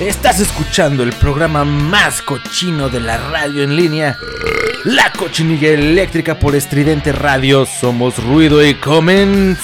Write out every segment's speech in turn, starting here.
Estás escuchando el programa más cochino de la radio en línea. La cochinilla eléctrica por estridente radio. Somos ruido y comenzamos.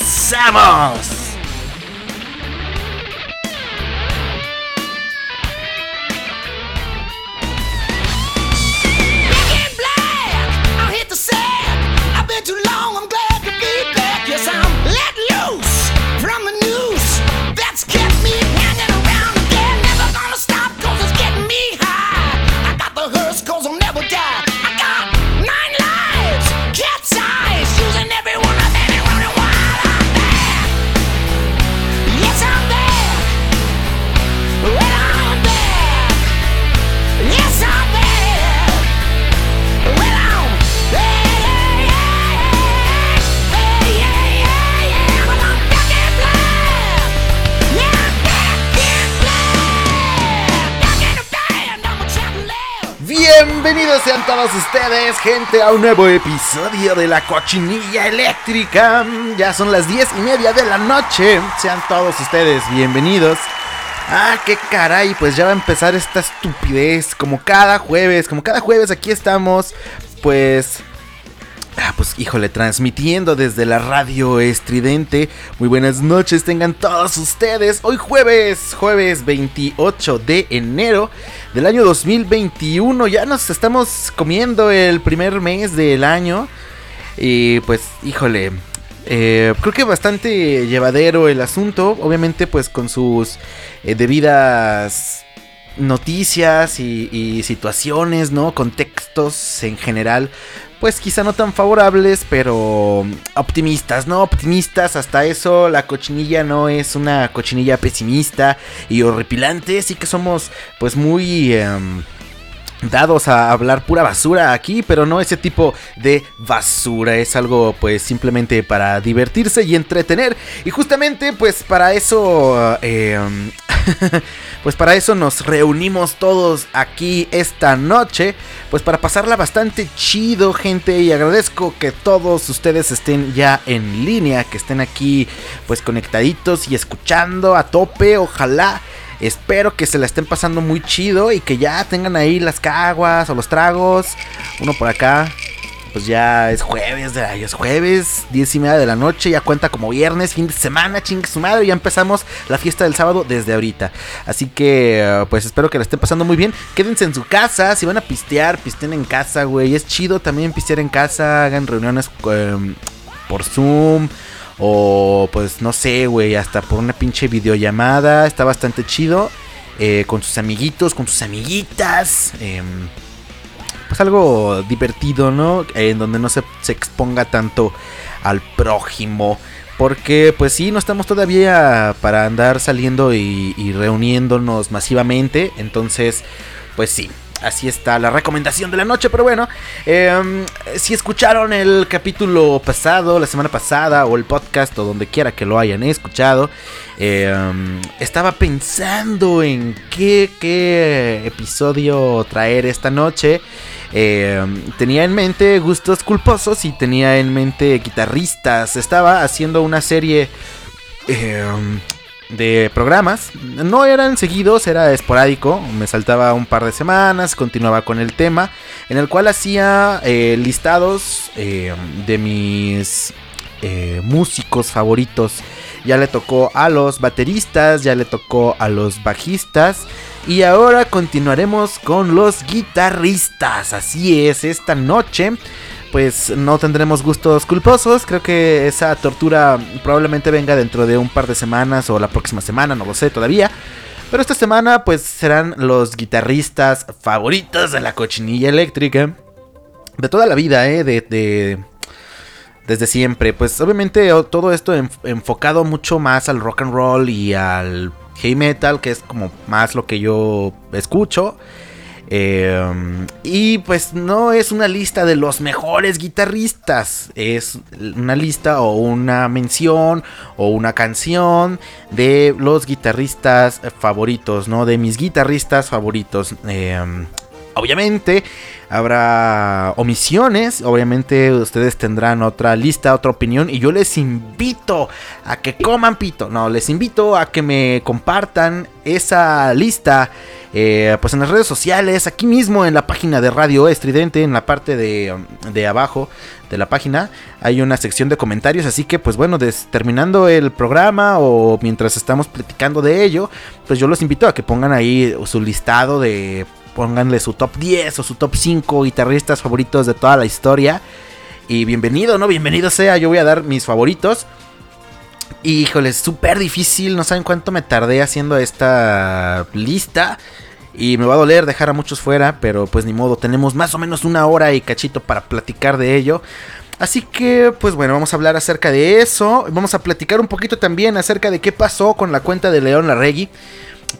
Gente, a un nuevo episodio de la cochinilla eléctrica. Ya son las diez y media de la noche. Sean todos ustedes bienvenidos. Ah, qué caray, pues ya va a empezar esta estupidez. Como cada jueves, como cada jueves aquí estamos, pues Ah, pues híjole, transmitiendo desde la radio estridente. Muy buenas noches, tengan todos ustedes. Hoy jueves, jueves 28 de enero del año 2021. Ya nos estamos comiendo el primer mes del año. Y pues, híjole, eh, creo que bastante llevadero el asunto. Obviamente, pues con sus eh, debidas noticias y, situaciones, ¿no? Contextos en general pues quizá no tan favorables, pero optimistas, ¿no? Optimistas, hasta eso la cochinilla no es una cochinilla pesimista y horripilante, sí que somos pues muy... Em, dados a hablar pura basura aquí, pero no ese tipo de basura, es algo pues simplemente para divertirse y entretener. Y justamente pues para eso... Em, pues para eso nos reunimos todos aquí esta noche, pues para pasarla bastante chido, gente, y agradezco que todos ustedes estén ya en línea, que estén aquí pues conectaditos y escuchando a tope, ojalá Espero que se la estén pasando muy chido y que ya tengan ahí las caguas o los tragos. Uno por acá, pues ya es jueves, ya es jueves, 10 y media de la noche, ya cuenta como viernes, fin de semana, chingue su madre, ya empezamos la fiesta del sábado desde ahorita. Así que, pues espero que la estén pasando muy bien. Quédense en su casa, si van a pistear, pisten en casa, güey. Es chido también pistear en casa, hagan reuniones em, por Zoom. O pues no sé, güey, hasta por una pinche videollamada. Está bastante chido. Eh, con sus amiguitos, con sus amiguitas. Eh, pues algo divertido, ¿no? En donde no se, exponga tanto al prójimo. Porque pues sí, no estamos todavía para andar saliendo y, reuniéndonos masivamente. Entonces, pues sí, así está la recomendación de la noche. Pero bueno, em, si escucharon el capítulo pasado, la semana pasada, o el podcast, o donde quiera que lo hayan escuchado, em, estaba pensando en qué, qué episodio traer esta noche. Eh, tenía en mente gustos culposos y tenía en mente guitarristas. Estaba haciendo una serie de programas. No eran seguidos, era esporádico. Me saltaba un par de semanas, continuaba con el tema. En el cual hacía eh, listados de mis músicos favoritos. Ya le tocó a los bateristas, ya le tocó a los bajistas. Y ahora continuaremos con los guitarristas. Así es, esta noche pues no tendremos gustos culposos. Creo que esa tortura probablemente venga dentro de un par de semanas o la próxima semana, no lo sé todavía. Pero esta semana pues serán los guitarristas favoritos de la cochinilla eléctrica. De toda la vida, ¿eh? De, desde siempre. Pues obviamente todo esto enfocado mucho más al rock and roll y al heavy metal, que es como más lo que yo escucho. Em, y pues no es una lista de los mejores guitarristas, es una lista o una mención o una canción de los guitarristas favoritos, ¿no? De mis guitarristas favoritos. Em, Obviamente habrá omisiones, obviamente ustedes tendrán otra lista, otra opinión y yo les invito a que coman pito, no, les invito a que me compartan esa lista eh, pues en las redes sociales, aquí mismo en la página de Radio Estridente, en la parte de, de abajo de la página, hay una sección de comentarios, así que pues bueno, terminando el programa o mientras estamos platicando de ello, pues yo los invito a que pongan ahí su listado de pónganle su top 10 o su top 5 guitarristas favoritos de toda la historia. Y bienvenido, ¿no? Bienvenido sea, yo voy a dar mis favoritos. Híjole, súper difícil, no saben cuánto me tardé haciendo esta lista. Y me va a doler dejar a muchos fuera, pero pues ni modo, tenemos más o menos una hora y cachito para platicar de ello. Así que, pues bueno, vamos a hablar acerca de eso. Vamos a platicar un poquito también acerca de qué pasó con la cuenta de León Larregui.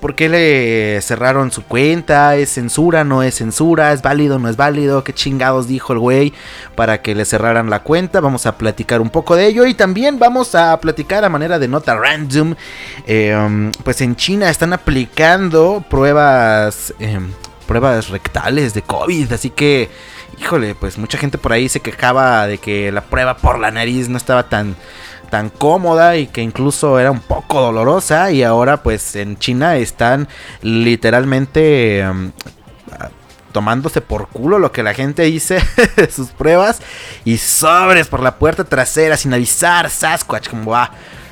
¿Por qué le cerraron su cuenta? ¿Es censura? ¿No es censura? ¿Es válido? ¿No es válido? ¿Qué chingados dijo el güey para que le cerraran la cuenta? Vamos a platicar un poco de ello y también vamos a platicar a manera de nota random. Em, pues en China están aplicando pruebas, em, pruebas rectales de COVID, así que, híjole, pues mucha gente por ahí se quejaba de que la prueba por la nariz no estaba tan tan cómoda y que incluso era un poco dolorosa y ahora pues en China están literalmente em, tomándose por culo lo que la gente dice sus pruebas y sobres por la puerta trasera sin avisar Sasquatch como va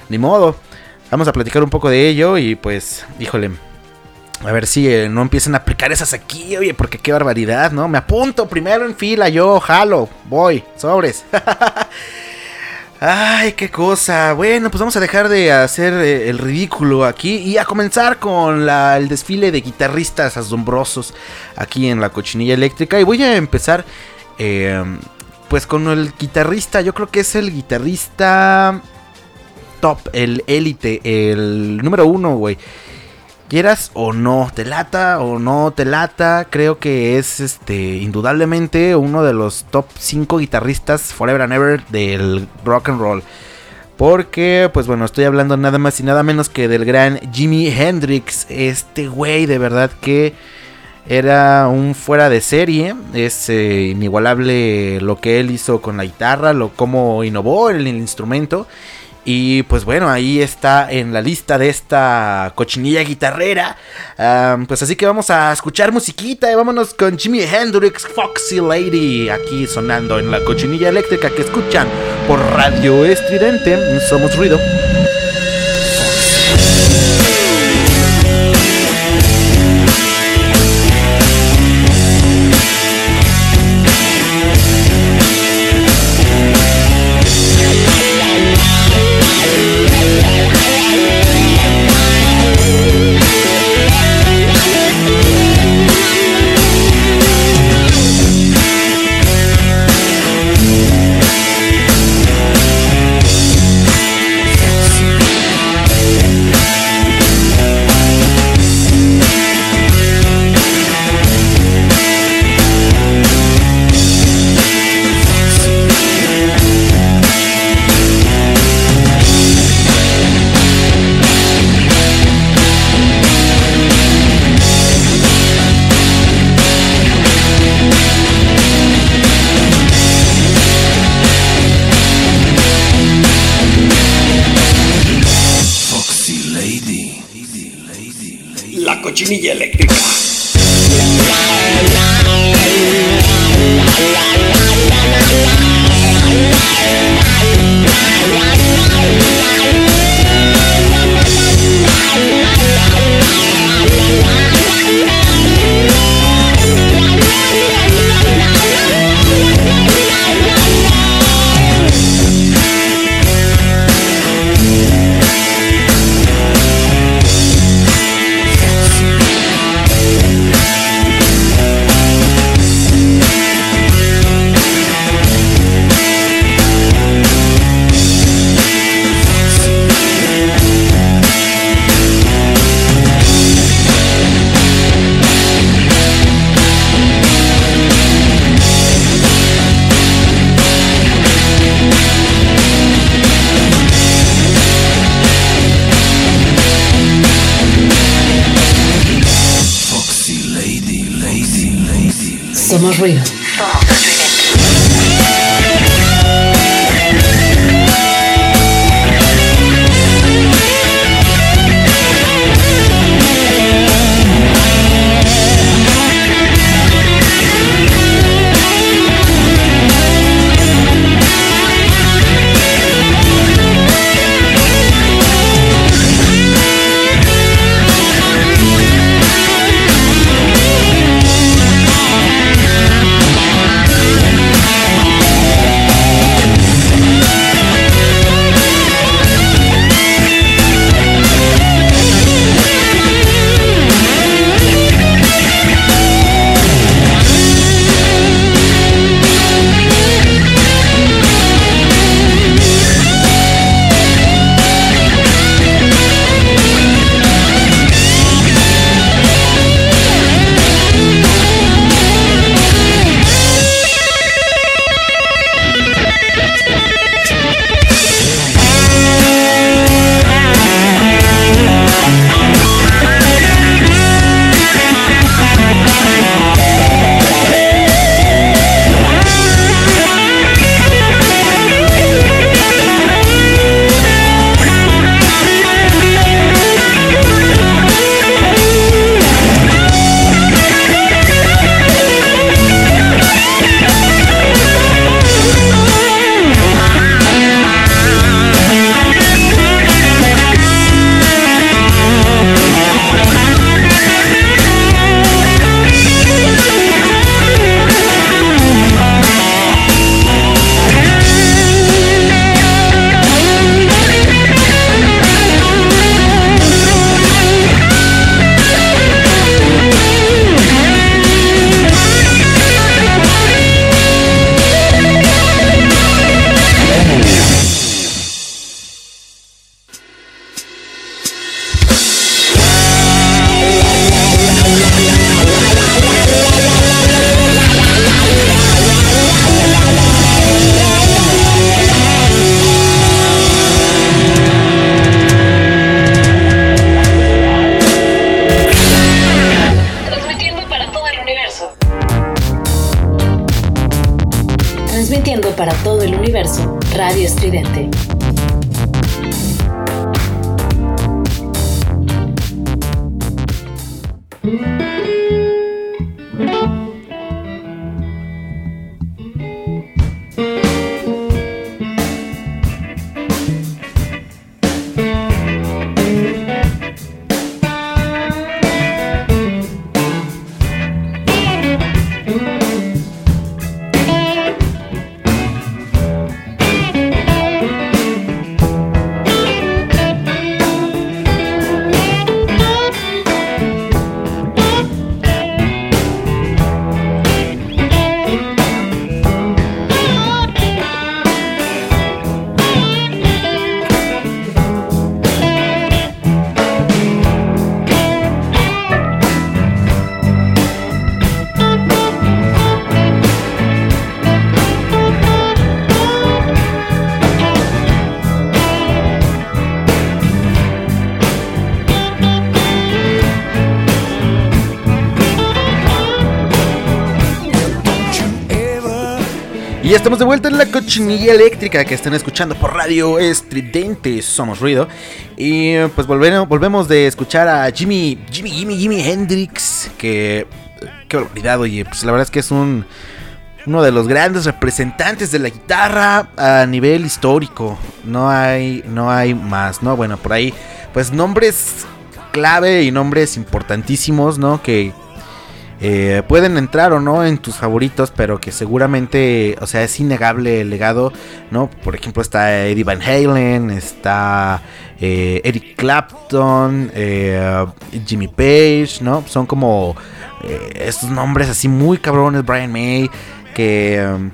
ni modo vamos a platicar un poco de ello y pues híjole a ver si eh, no empiezan a aplicar esas aquí, oye, porque qué barbaridad, ¿no? Me apunto primero en fila, yo jalo, voy, sobres. Ay, qué cosa. Bueno, pues vamos a dejar de hacer eh, el ridículo aquí y a comenzar con el desfile de guitarristas asombrosos aquí en la cochinilla eléctrica. Y voy a empezar em, pues con el guitarrista, yo creo que es el guitarrista top, el élite, el número uno, güey quieras o no, te lata o no te lata, creo que es este indudablemente uno de los top 5 guitarristas forever and ever del rock and roll. Porque, pues bueno, estoy hablando nada más y nada menos que del gran Jimi Hendrix. Este güey, de verdad que era un fuera de serie. Es eh, inigualable lo que él hizo con la guitarra, lo cómo innovó el instrumento. Y pues bueno, ahí está en la lista de esta cochinilla guitarrera. pues así que vamos a escuchar musiquita y vámonos con Jimi Hendrix, Foxy Lady, aquí sonando en la cochinilla eléctrica que escuchan por Radio Estridente. Somos ruido. Estamos de vuelta en la cochinilla eléctrica que están escuchando por radio estridente. Somos ruido. Y pues volvemos, volvemos de escuchar a Jimmy, Jimmy, Jimmy, Jimmy Hendrix. Que, qué barbaridad, oye. Pues la verdad es que es un, uno de los grandes representantes de la guitarra a nivel histórico. No hay, no hay más, ¿no? Bueno, por ahí, pues nombres clave y nombres importantísimos, ¿no? Que, eh, pueden entrar o no en tus favoritos, pero que seguramente, o sea, es innegable el legado, ¿no? Por ejemplo, está Eddie Van Halen, está eh, Eric Clapton, eh, Jimmy Page, ¿no? Son como estos nombres así muy cabrones, Brian May, que...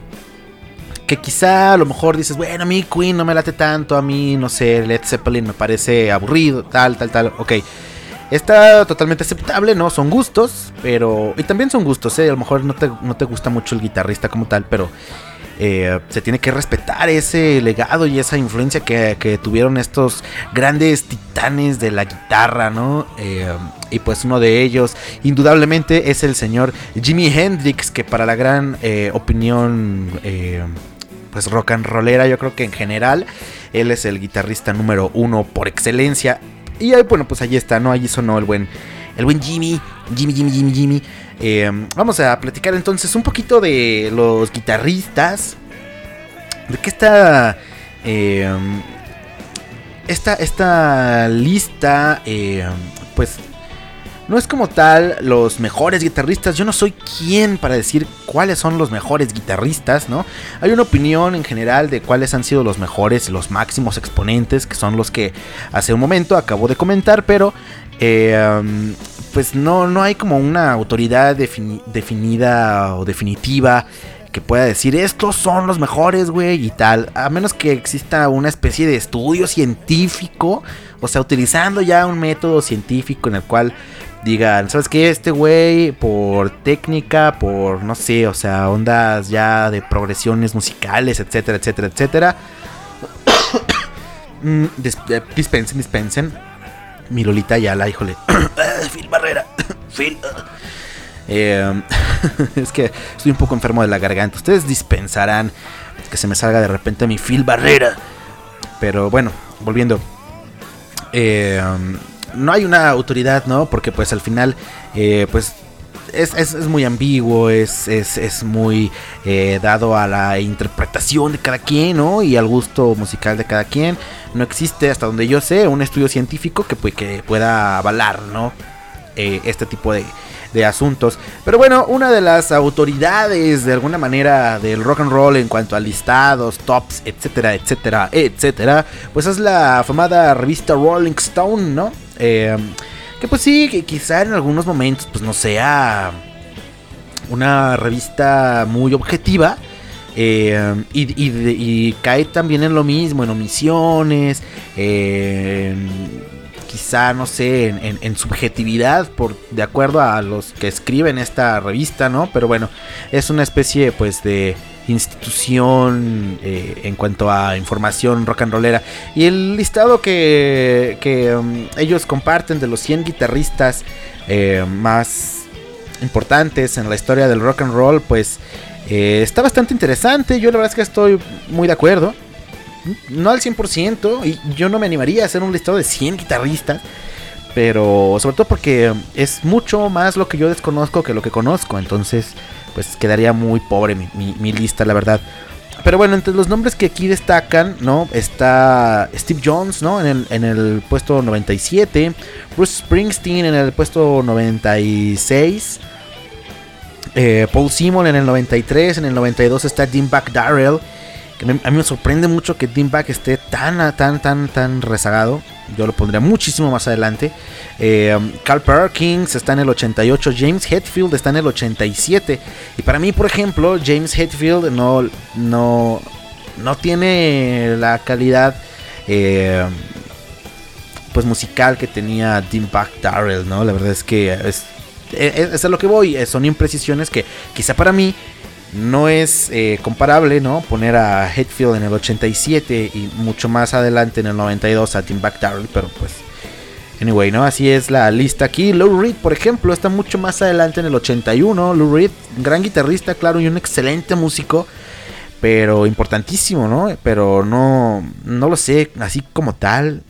que quizá a lo mejor dices, bueno, a mí Queen no me late tanto, a mí, no sé, Led Zeppelin me parece aburrido, tal, tal, tal, ok. Está totalmente aceptable, ¿no? Son gustos, pero... Y también son gustos, ¿eh? A lo mejor no te, no te gusta mucho el guitarrista como tal, pero... eh, se tiene que respetar ese legado y esa influencia que, tuvieron estos grandes titanes de la guitarra, ¿no? Eh, y pues uno de ellos, indudablemente, es el señor Jimi Hendrix, que para la gran eh, opinión, pues rock and rollera, yo creo que en general, él es el guitarrista número uno por excelencia. Y ahí, bueno, pues ahí está, ¿no? Allí sonó el buen, el buen Jimmy, Jimmy, Jimmy, Jimmy, Jimmy. Eh, vamos a platicar entonces un poquito de los guitarristas. De qué está. Eh, esta, esta lista. Eh, pues. No es como tal los mejores guitarristas. Yo no soy quien para decir cuáles son los mejores guitarristas, ¿no? Hay una opinión en general de cuáles han sido los mejores, los máximos exponentes, que son los que hace un momento acabo de comentar, pero pues no, no hay como una autoridad definida o definitiva que pueda decir estos son los mejores, güey, y tal. A menos que exista una especie de estudio científico, o sea, utilizando ya un método científico en el cual digan, ¿sabes qué? Este güey, por técnica, por no sé, o sea, ondas ya de progresiones musicales, etcétera, etcétera, etcétera. Mm, eh, dispensen, dispensen mi Lolita la híjole. Phil Barrera. Phil. Eh, es que estoy un poco enfermo de la garganta. Ustedes dispensarán que se me salga de repente mi Phil Barrera. Pero bueno, volviendo. Eh, no hay una autoridad, ¿no? Porque pues al final, eh, pues es, muy ambiguo, es, es, muy eh, dado a la interpretación de cada quien, ¿no? Y al gusto musical de cada quien. No existe, hasta donde yo sé, un estudio científico que, que pueda avalar, ¿no? Eh, este tipo de, de asuntos. Pero bueno, una de las autoridades de alguna manera del rock and roll en cuanto a listados, tops, etcétera, etcétera, etcétera, pues es la famada revista Rolling Stone, ¿no? Eh, que pues sí, que quizá en algunos momentos pues no sea una revista muy objetiva. Eh, y, cae también en lo mismo, en omisiones, quizá, no sé, en, subjetividad, por, de acuerdo a los que escriben esta revista, ¿no? Pero bueno, es una especie pues de institución eh, en cuanto a información rock and rollera. Y el listado que, um, ellos comparten de los 100 guitarristas eh, más importantes en la historia del rock and roll, pues eh, está bastante interesante. Yo la verdad es que estoy muy de acuerdo. No al 100%, y yo no me animaría a hacer un listado de 100 guitarristas. Pero sobre todo porque es mucho más lo que yo desconozco que lo que conozco. Entonces, pues quedaría muy pobre mi, lista, la verdad. Pero bueno, entre los nombres que aquí destacan, ¿no? Está Steve Jones, ¿no? En el, en el puesto 97. Bruce Springsteen en el puesto 96. Eh, Paul Simon en el 93. En el 92 está Back Darrell. A mí me sorprende mucho que Back esté tan, tan, tan, tan rezagado. Yo lo pondría muchísimo más adelante. Eh, Carl Perkins está en el 88. James Hetfield está en el 87. Y para mí, por ejemplo, James Hetfield no, no, no tiene la calidad eh, pues musical que tenía Back Darrell, ¿no? La verdad es que es, es, es a lo que voy. Son imprecisiones que quizá para mí no es eh, comparable, ¿no? Poner a Hetfield en el 87 y mucho más adelante en el 92 a Tim Darrell, pero pues. Anyway, ¿no? Así es la lista aquí. Lou Reed, por ejemplo, está mucho más adelante en el 81. Lou Reed, gran guitarrista, claro, y un excelente músico, pero importantísimo, ¿no? Pero no, no lo sé, así como tal.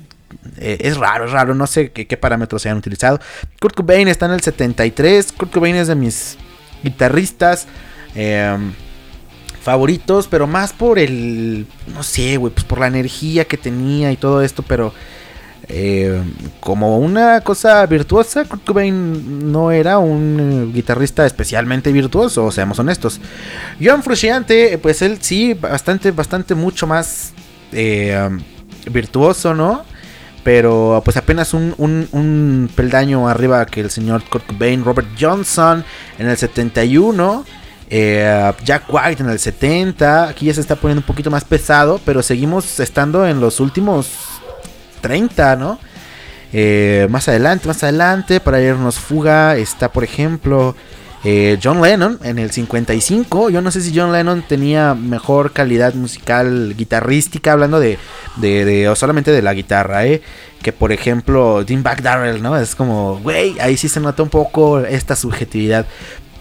Eh, es raro, es raro, no sé qué, qué parámetros se han utilizado. Kurt Cobain está en el 73. Kurt Cobain es de mis guitarristas Em, favoritos, pero más por el, no sé, güey, pues por la energía que tenía y todo esto, pero em, como una cosa virtuosa, Kurt Cobain no era un guitarrista especialmente virtuoso, seamos honestos. John Frusciante, pues él sí, bastante, bastante, mucho más em, virtuoso, ¿no? Pero pues apenas un, un peldaño arriba que el señor Kurt Cobain, Robert Johnson en el 71. Eh, Jack White en el 70. Aquí ya se está poniendo un poquito más pesado. Pero seguimos estando en los últimos 30, ¿no? Eh, más adelante, más adelante. Para irnos fuga. Está, por ejemplo. Eh, John Lennon en el 55. Yo no sé si John Lennon tenía mejor calidad musical guitarrística, hablando de, de, o solamente de la guitarra, ¿eh? Que por ejemplo, Back Darrell, ¿no? Es como, güey, ahí sí se nota un poco esta subjetividad.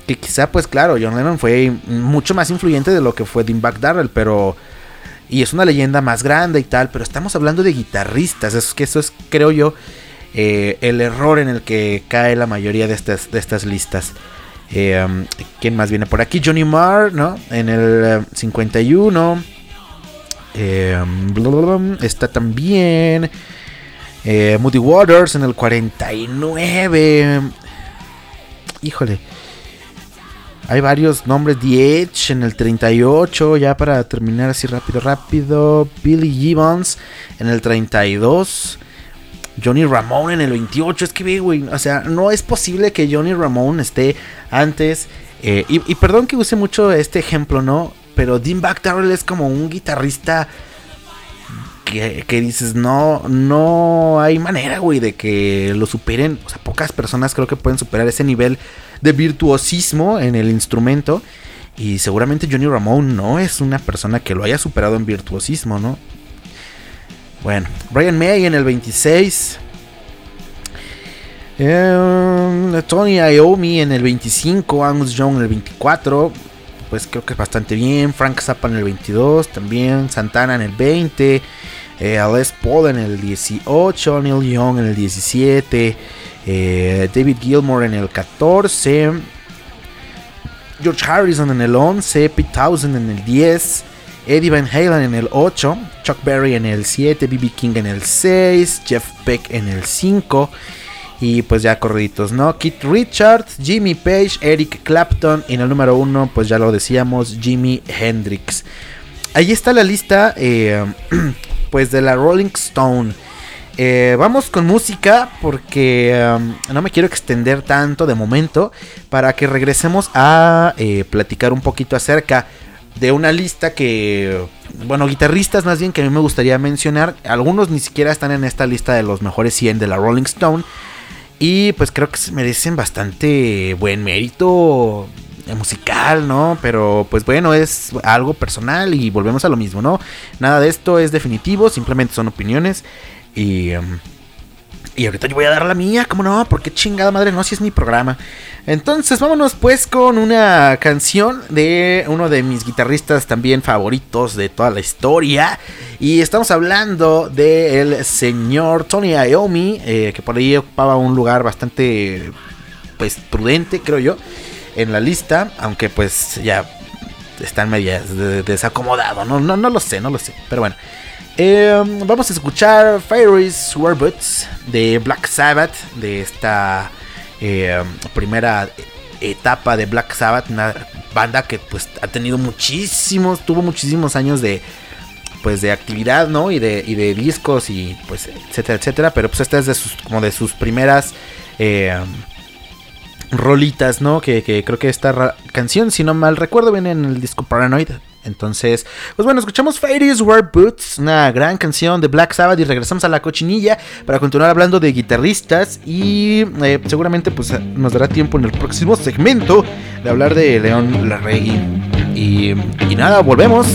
Que quizá, pues claro, John Lennon fue mucho más influyente de lo que fue Back Darrell, pero. Y es una leyenda más grande y tal, pero estamos hablando de guitarristas. Es que eso es, creo yo, eh, el error en el que cae la mayoría de estas, de estas listas. Eh, um, ¿Quién más viene por aquí? Johnny Marr, ¿no? En el 51. Eh, um, está también. Moody Waters en el 49. Híjole. Hay varios nombres. The Edge en el 38. Ya para terminar así rápido, rápido. Billy Gibbons en el 32. Johnny Ramone en el 28. Es que, güey, o sea, no es posible que Johnny Ramone esté antes. Eh, y, perdón que use mucho este ejemplo, ¿no? Pero Dean Darrell es como un guitarrista que, que, dices, no, no hay manera, güey, de que lo superen. O sea, pocas personas creo que pueden superar ese nivel de virtuosismo en el instrumento. Y seguramente Johnny Ramone no es una persona que lo haya superado en virtuosismo, ¿no? Bueno, Brian May en el 26. Em, Tony Iommi en el 25. Angus Young en el 24. Pues creo que es bastante bien. Frank Zappa en el 22 también. Santana en el 20. Eh, Paul en el 18. Neil Young en el 17. Eh, David Gilmore en el 14. George Harrison en el 11. Pete Townsend en el 10. Eddie Van Halen en el 8, Chuck Berry en el 7, BB King en el 6, Jeff Beck en el 5 y pues ya corriditos, ¿no? Keith Richards, Jimmy Page, Eric Clapton y en el número 1 pues ya lo decíamos, Jimi Hendrix. Ahí está la lista eh, pues de la Rolling Stone. Eh, vamos con música porque um, no me quiero extender tanto de momento para que regresemos a eh, platicar un poquito acerca de una lista que, bueno, guitarristas más bien que a mí me gustaría mencionar. Algunos ni siquiera están en esta lista de los mejores 100 de la Rolling Stone. Y pues creo que se merecen bastante buen mérito musical, ¿no? Pero pues bueno, es algo personal y volvemos a lo mismo, ¿no? Nada de esto es definitivo, simplemente son opiniones. Y... Um, y ahorita yo voy a dar la mía, ¿cómo no? Porque chingada madre, no, si es mi programa. Entonces vámonos pues con una canción de uno de mis guitarristas también favoritos de toda la historia. Y estamos hablando del señor Tony Iommi, eh, que por ahí ocupaba un lugar bastante pues prudente, creo yo, en la lista. Aunque pues ya están medias desacomodado, no, no, no lo sé, no lo sé. Pero bueno. Em, vamos a escuchar Fairies Boots de Black Sabbath, de esta em, primera etapa de Black Sabbath, una banda que pues ha tenido muchísimos, tuvo muchísimos años de pues de actividad, ¿no? Y de, de discos y pues etcétera, etcétera, pero pues esta es de sus como de sus primeras em, rolitas, ¿no? Que, que, creo que esta canción, si no mal recuerdo, viene en el disco Paranoid entonces, pues bueno, escuchamos Fairies Wear Boots, una gran canción de Black Sabbath y regresamos a la cochinilla para continuar hablando de guitarristas y eh, seguramente pues nos dará tiempo en el próximo segmento de hablar de León Larregui. Y, y nada, volvemos.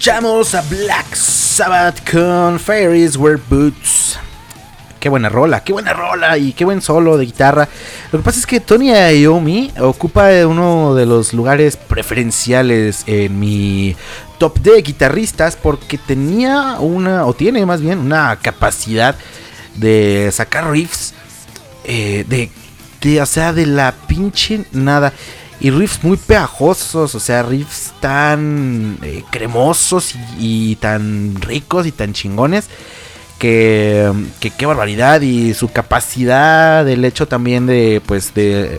Escuchamos a Black Sabbath con Fairies Wear Boots. Qué buena rola, qué buena rola y qué buen solo de guitarra. Lo que pasa es que Tony Iommi ocupa uno de los lugares preferenciales en mi top de guitarristas porque tenía una, o tiene más bien, una capacidad de sacar riffs eh, de, de, o sea, de la pinche nada y riffs muy pegajosos, o sea, riffs tan eh, cremosos y, tan ricos y tan chingones. Que, que qué barbaridad y su capacidad, el hecho también de, pues, de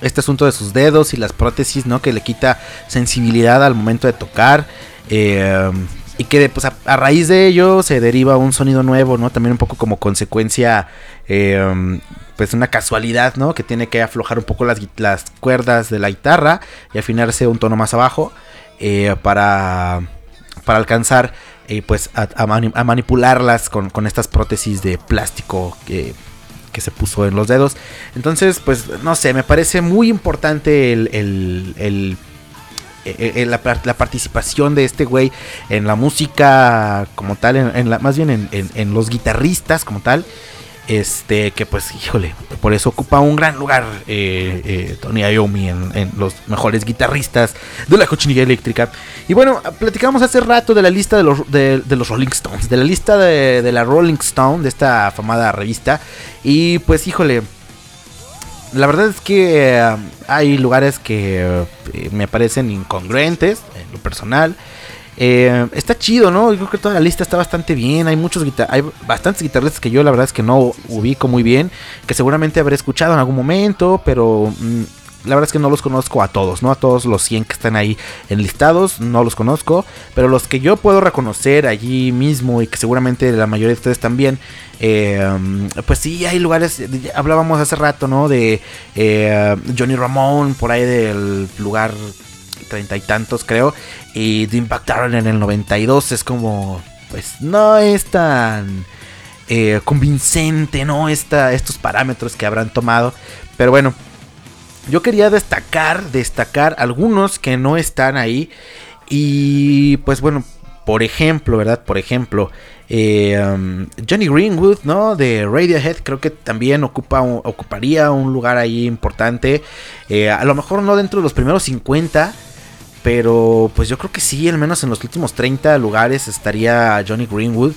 este asunto de sus dedos y las prótesis, ¿no? Que le quita sensibilidad al momento de tocar. Eh, y que pues, a, raíz de ello se deriva un sonido nuevo, ¿no? También un poco como consecuencia eh, pues una casualidad, ¿no? Que tiene que aflojar un poco las, las cuerdas de la guitarra y afinarse un tono más abajo eh, para, para alcanzar eh, pues a, manipularlas con, estas prótesis de plástico que, que, se puso en los dedos. Entonces, pues no sé, me parece muy importante el, el, e, e, la, participación de este güey en la música como tal, en, la, más bien en, en, los guitarristas como tal. Este, que pues, híjole, por eso ocupa un gran lugar eh, eh, Tony Iommi en, los mejores guitarristas de la cochinilla eléctrica. Y bueno, platicamos hace rato de la lista de los, de, los Rolling Stones, de la lista de, la Rolling Stone, de esta afamada revista. Y pues, híjole, la verdad es que eh, hay lugares que me parecen incongruentes en lo personal. Eh, está chido, ¿no? Creo que toda la lista está bastante bien. Hay muchos hay bastantes guitarristas que yo la verdad es que no ubico muy bien, que seguramente habré escuchado en algún momento, pero mm, la verdad es que no los conozco a todos, ¿no? A todos los 100 que están ahí enlistados, no los conozco, pero los que yo puedo reconocer allí mismo y que seguramente la mayoría de ustedes también, eh, pues sí, hay lugares, hablábamos hace rato, ¿no? De eh, Johnny Ramón, por ahí del lugar treinta y tantos creo. Y The Impact en el 92 es como, pues no es tan eh, convincente, ¿no? Esta, estos parámetros que habrán tomado. Pero bueno, yo quería destacar, destacar algunos que no están ahí. Y pues bueno, por ejemplo, ¿verdad? Por ejemplo, eh, um, Johnny Greenwood, ¿no? De Radiohead, creo que también ocupa, ocuparía un lugar ahí importante. Eh, a lo mejor no dentro de los primeros 50, pero pues yo creo que sí, al menos en los últimos 30 lugares estaría Johnny Greenwood.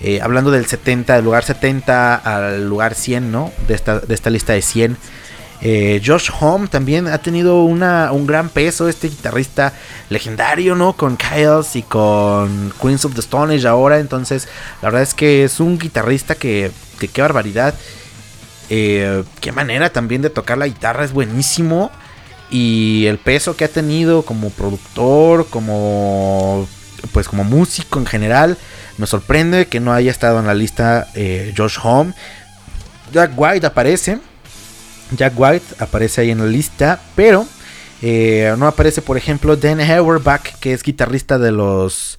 Eh, hablando del 70, del lugar 70 al lugar 100, ¿no? De esta, de esta lista de 100. Eh, Josh Home también ha tenido una, un gran peso, este guitarrista legendario, ¿no? Con Kyles y con Queens of the Stone Age ahora. Entonces, la verdad es que es un guitarrista que, que qué barbaridad. Eh, qué manera también de tocar la guitarra, es buenísimo y el peso que ha tenido como productor, como pues como músico en general, me sorprende que no haya estado en la lista eh, Josh Home. Jack White aparece, Jack White aparece ahí en la lista, pero eh, no aparece por ejemplo Dan Auerbach, que es guitarrista de los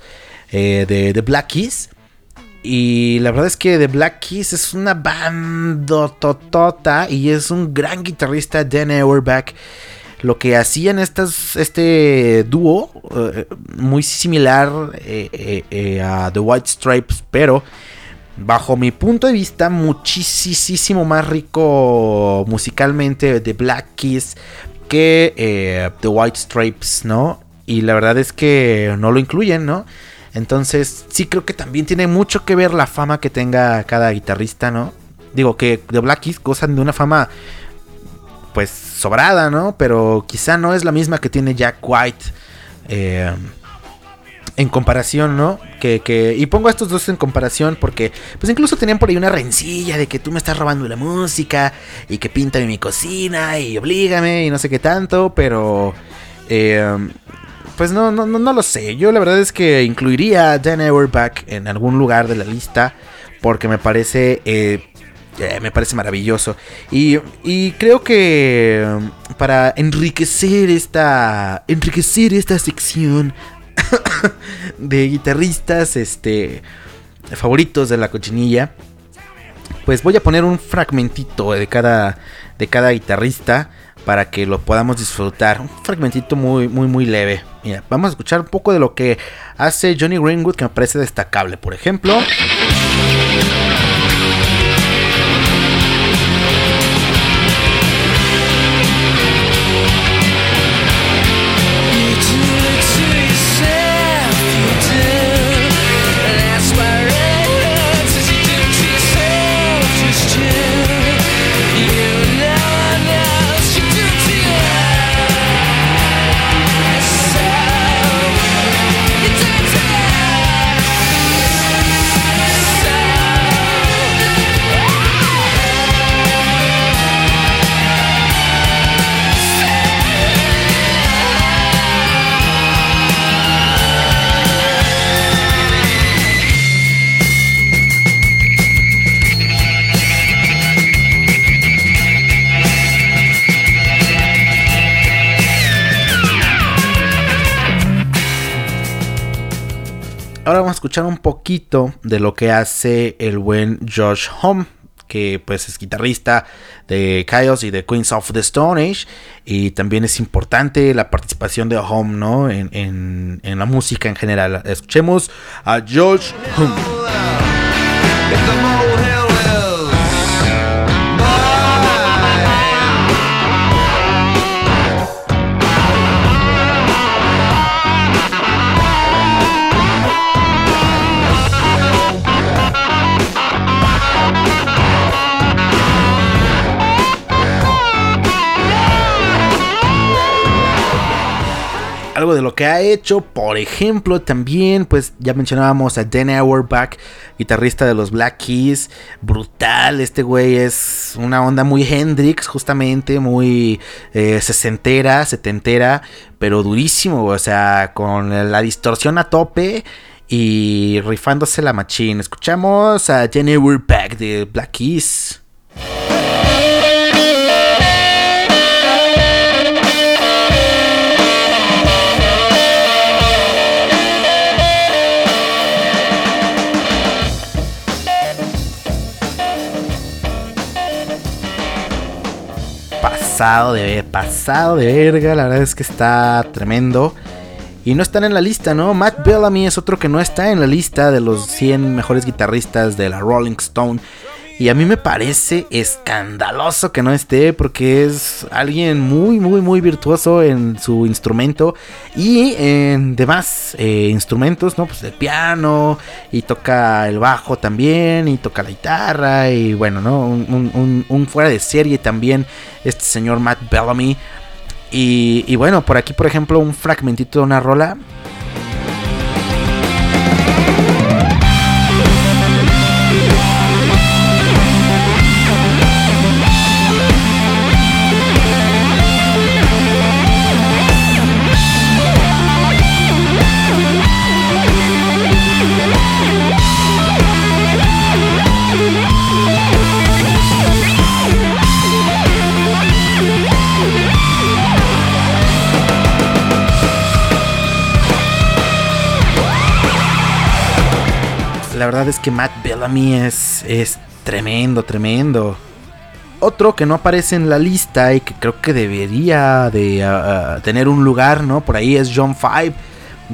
eh, de, de, Black Keys. Y la verdad es que The Black Keys es una banda totota y es un gran guitarrista Dan Auerbach lo que hacían estas, este dúo, eh, muy similar eh, eh, a The White Stripes, pero bajo mi punto de vista, muchísimo más rico musicalmente de Black Keys que The White Stripes, ¿no? Y la verdad es que no lo incluyen, ¿no? Entonces, sí creo que también tiene mucho que ver la fama que tenga cada guitarrista, ¿no? Digo que The Black Keys gozan de una fama pues sobrada, ¿no? Pero quizá no es la misma que tiene Jack White. Eh, en comparación, ¿no? Que, y pongo a estos dos en comparación porque, pues incluso tenían por ahí una rencilla de que tú me estás robando la música y que píntame mi cocina y oblígame y no sé qué tanto, pero, eh, pues no, no, no, no lo sé. Yo la verdad es que incluiría a Dan Auerbach en algún lugar de la lista porque me parece eh, eh, me parece maravilloso. Y, creo que para enriquecer esta. Enriquecer esta sección de guitarristas. Este. favoritos de la cochinilla. Pues voy a poner un fragmentito de cada. de cada guitarrista para que lo podamos disfrutar. Un fragmentito muy, muy, muy leve. Mira, vamos a escuchar un poco de lo que hace Johnny Greenwood que me parece destacable. Por ejemplo. Ahora vamos a escuchar un poquito de lo que hace el buen Josh Home, que pues es guitarrista de Chaos y de Queens of the Stone Age. Y también es importante la participación de Home, ¿no? En, en la música en general. Escuchemos a Josh Home. Algo de lo que ha hecho. Por ejemplo, también, pues ya mencionábamos a Dan Auerbach, guitarrista de los Black Keys. Brutal, este güey es una onda muy Hendrix, justamente, muy eh, sesentera, setentera, pero durísimo, o sea, con la distorsión a tope y rifándose la machine. Escuchamos a Dan Auerbach de Black Keys. Pasado de pasado de verga, la verdad es que está tremendo. Y no están en la lista, ¿no? Matt Bellamy es otro que no está en la lista de los 100 mejores guitarristas de la Rolling Stone. Y a mí me parece escandaloso que no esté porque es alguien muy, muy, muy virtuoso en su instrumento y en demás eh, instrumentos, ¿no? Pues el piano y toca el bajo también y toca la guitarra y bueno, ¿no? Un, fuera de serie también este señor Matt Bellamy. Y bueno, por aquí, por ejemplo, un fragmentito de una rola la verdad es que Matt Bellamy es, es tremendo, tremendo. Otro que no aparece en la lista y que creo que debería de ah, ah, tener un lugar, ¿no? Por ahí es John Five.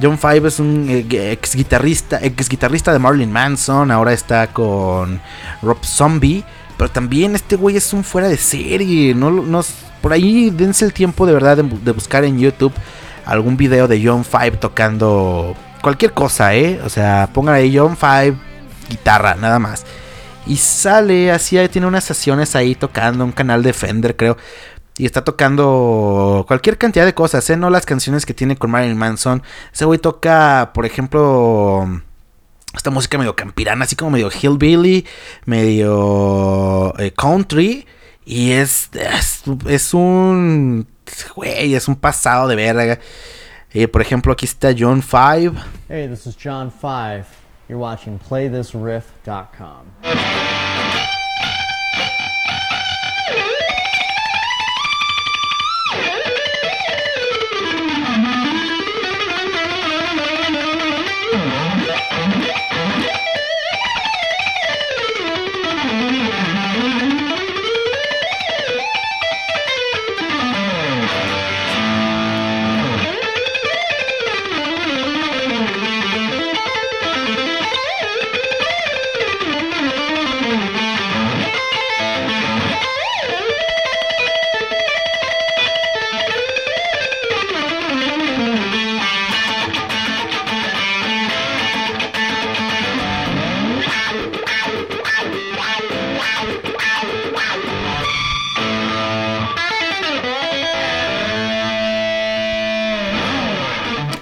John Five es un eh, ex guitarrista, ex guitarrista de Marilyn Manson, ahora está con Rob Zombie, pero también este güey es un fuera de serie, no, no por ahí dense el tiempo de verdad de, de buscar en YouTube algún video de John Five tocando cualquier cosa, ¿eh? O sea, pongan ahí John Five, guitarra, nada más. Y sale así, tiene unas sesiones ahí tocando, un canal de Fender, creo. Y está tocando cualquier cantidad de cosas, ¿eh? No las canciones que tiene con Marilyn Manson. Ese güey toca, por ejemplo, esta música medio campirana, así como medio hillbilly, medio eh, country. Y es, es, es un... Güey, es un pasado de verga. Eh, por ejemplo, aquí está John 5. Hey, this is John 5. You're watching playthisriff.com.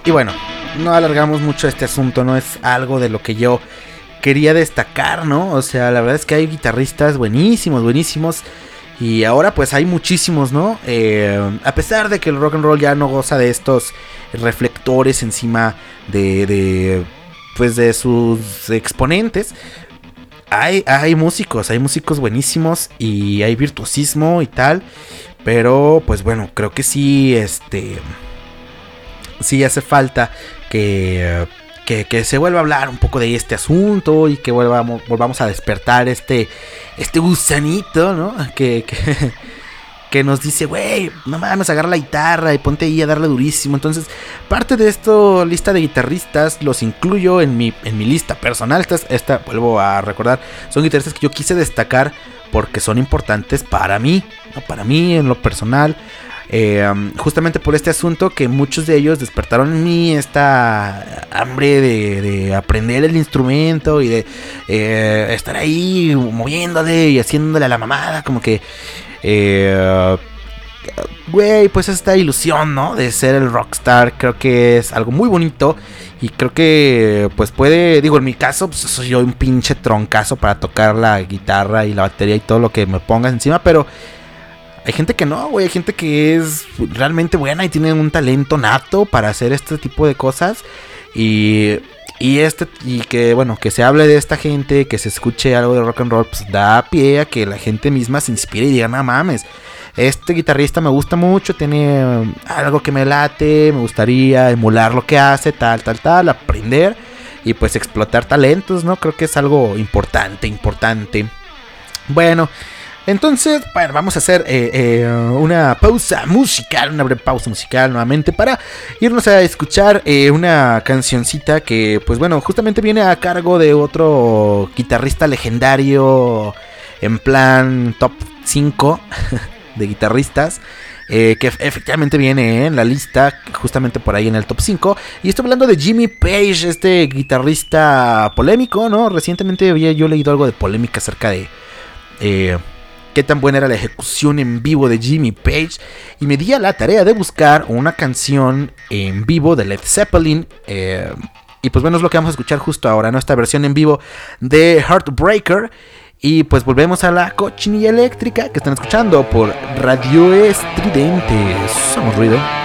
y bueno, no alargamos mucho este asunto, no es algo de lo que yo quería destacar, ¿no? O sea, la verdad es que hay guitarristas buenísimos, buenísimos. Y ahora pues hay muchísimos, ¿no? Eh, a pesar de que el rock and roll ya no goza de estos reflectores encima de, de pues de sus exponentes. Hay, hay músicos, hay músicos buenísimos y hay virtuosismo y tal. Pero pues bueno, creo que sí, este... Sí hace falta que que, se vuelva a hablar un poco de este asunto y que volvamos, volvamos a despertar este, este gusanito, ¿no? Que, que, nos dice, güey, no mames, agarra la guitarra y ponte ahí a darle durísimo. Entonces, parte de esta lista de guitarristas los incluyo en mi, en mi lista personal. Esta, esta, vuelvo a recordar, son guitarristas que yo quise destacar porque son importantes para mí, ¿no? para mí en lo personal. Eh, justamente por este asunto que muchos de ellos despertaron en mí esta hambre de, aprender el instrumento y de eh, estar ahí moviéndole y haciéndole a la mamada, como que... Eh, güey, pues esta ilusión, ¿no? De ser el rockstar, creo que es algo muy bonito. Y creo que, pues puede, digo, en mi caso, pues soy yo un pinche troncazo para tocar la guitarra y la batería y todo lo que me pongas encima. Pero hay gente que no, güey. Hay gente que es realmente buena y tiene un talento nato para hacer este tipo de cosas. Y, y este y que bueno, que se hable de esta gente, que se escuche algo de rock and roll, pues da pie a que la gente misma se inspire y diga, no mames. Este guitarrista me gusta mucho, tiene algo que me late, me gustaría emular lo que hace, tal, tal, tal, aprender y pues explotar talentos, ¿no? Creo que es algo importante, importante. Bueno, entonces, bueno, vamos a hacer eh, eh, una pausa musical, una breve pausa musical nuevamente para irnos a escuchar eh, una cancioncita que, pues bueno, justamente viene a cargo de otro guitarrista legendario en plan top 5 de guitarristas. que efectivamente viene en la lista, justamente por ahí en el top 5. Y estoy hablando de Jimmy Page, este guitarrista polémico, ¿no? Recientemente había yo leído algo de polémica acerca de qué tan buena era la ejecución en vivo de Jimmy Page y me di a la tarea de buscar una canción en vivo de Led Zeppelin. Eh, y pues bueno, es lo que vamos a escuchar justo ahora, ¿no? Esta versión en vivo de Heartbreaker. Y pues volvemos a la cochinilla eléctrica que están escuchando por Radio Estridente. Somos ruido.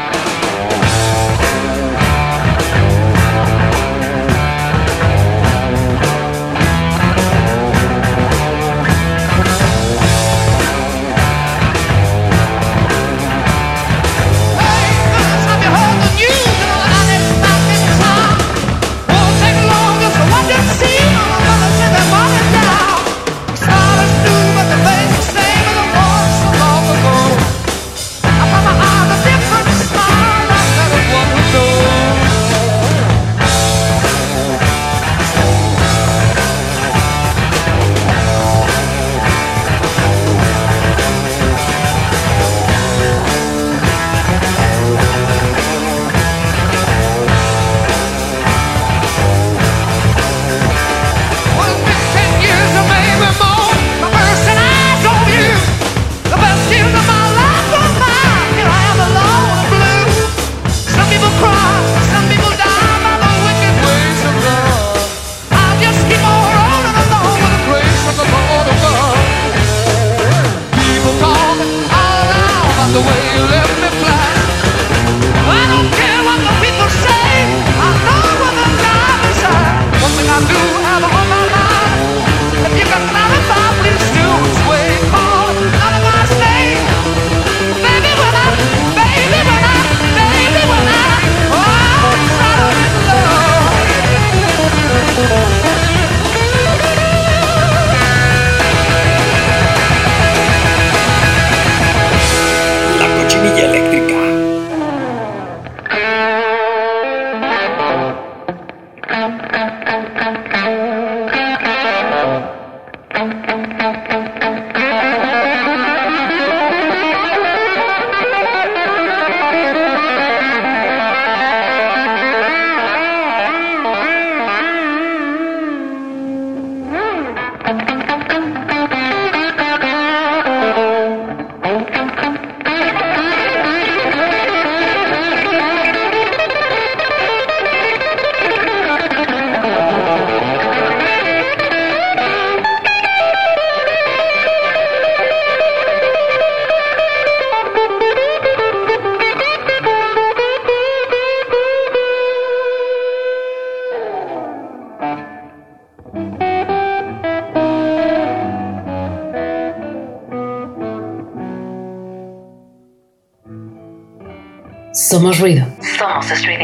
Somos ruido. Somos estridente.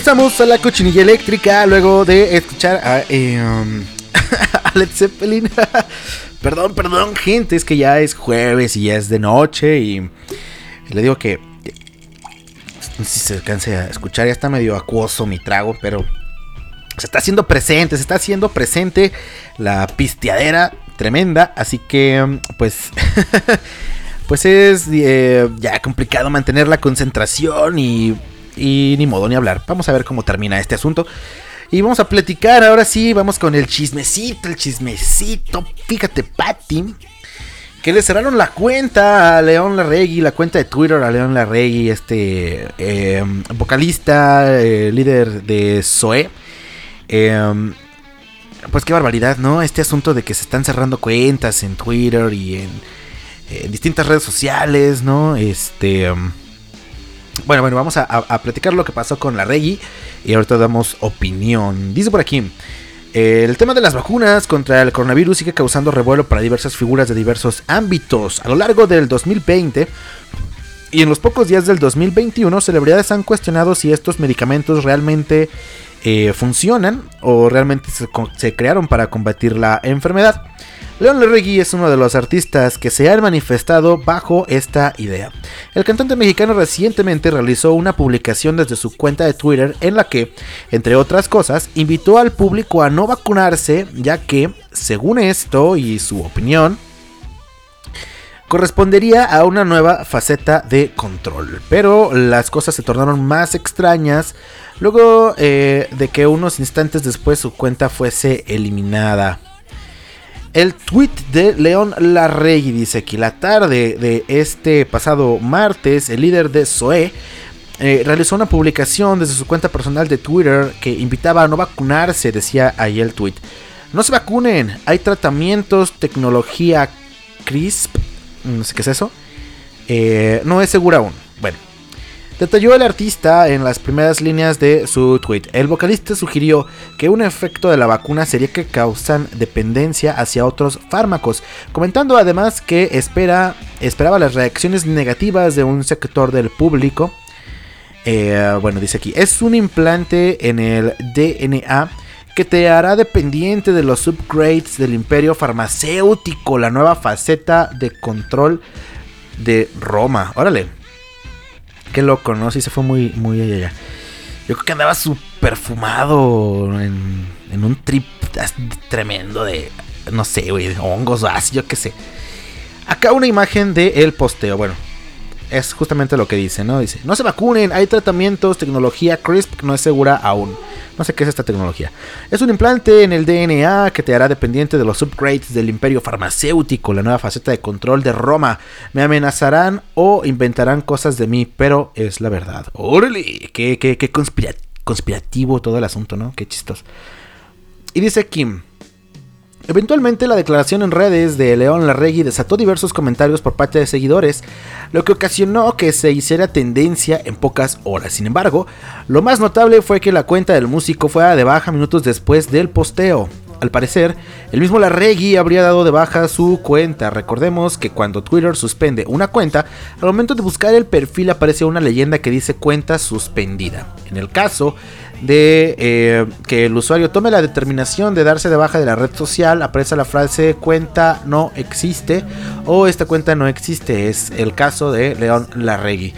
Regresamos a la cochinilla eléctrica luego de escuchar a, eh, Zeppelin. perdón, perdón, gente, es que ya es jueves y ya es de noche y le digo que no sé si se alcance a escuchar, ya está medio acuoso mi trago, pero se está haciendo presente, se está haciendo presente la pisteadera tremenda, así que um, pues pues es eh, ya complicado mantener la concentración y y ni modo ni hablar. Vamos a ver cómo termina este asunto. Y vamos a platicar, ahora sí, vamos con el chismecito, el chismecito. Fíjate, Patty, que le cerraron la cuenta a León Larregui, la cuenta de Twitter a León Larregui, este eh, vocalista, eh, líder de Zoe. Eh, pues qué barbaridad, ¿no? Este asunto de que se están cerrando cuentas en Twitter y en, en distintas redes sociales, ¿no? Este... Bueno, bueno, vamos a, platicar lo que pasó con la Regi y ahorita damos opinión. Dice por aquí. El tema de las vacunas contra el coronavirus sigue causando revuelo para diversas figuras de diversos ámbitos. A lo largo del 2020 y en los pocos días del 2021, celebridades han cuestionado si estos medicamentos realmente eh, funcionan o realmente se, crearon para combatir la enfermedad. León Larregui es uno de los artistas que se han manifestado bajo esta idea. El cantante mexicano recientemente realizó una publicación desde su cuenta de Twitter en la que, entre otras cosas, invitó al público a no vacunarse, ya que, según esto y su opinión, correspondería a una nueva faceta de control. Pero las cosas se tornaron más extrañas luego eh, de que unos instantes después su cuenta fuese eliminada. El tweet de León Larregui dice aquí la tarde de este pasado martes, el líder de SOE eh, realizó una publicación desde su cuenta personal de Twitter que invitaba a no vacunarse, decía ahí el tweet. No se vacunen, hay tratamientos, tecnología CRISP, no sé qué es eso, eh, no es segura aún. Bueno, Detalló el artista en las primeras líneas de su tweet. El vocalista sugirió que un efecto de la vacuna sería que causan dependencia hacia otros fármacos, comentando además que espera, esperaba las reacciones negativas de un sector del público. Eh, bueno, dice aquí, es un implante en el DNA que te hará dependiente de los upgrades del imperio farmacéutico, la nueva faceta de control de Roma. Órale. Qué loco, ¿no? Sí se fue muy, muy allá. Yo creo que andaba súper fumado en, en un trip tremendo de, no sé, güey, hongos o así, yo qué sé. Acá una imagen de el posteo, bueno, es justamente lo que dice, ¿no? Dice, no se vacunen, hay tratamientos, tecnología CRISP no es segura aún. No sé qué es esta tecnología. Es un implante en el DNA que te hará dependiente de los upgrades del imperio farmacéutico, la nueva faceta de control de Roma. Me amenazarán o inventarán cosas de mí, pero es la verdad. ¡Órale! Qué, conspirativo todo el asunto, ¿no? Qué chistoso. Y dice Kim. Eventualmente la declaración en redes de León Larregui desató diversos comentarios por parte de seguidores, lo que ocasionó que se hiciera tendencia en pocas horas. Sin embargo, lo más notable fue que la cuenta del músico fuera de baja minutos después del posteo. Al parecer, el mismo Larregui habría dado de baja su cuenta. Recordemos que cuando Twitter suspende una cuenta, al momento de buscar el perfil aparece una leyenda que dice cuenta suspendida. En el caso de eh, que el usuario tome la determinación de darse de baja de la red social, aparece la frase cuenta no existe o esta cuenta no existe. Es el caso de León Larregui.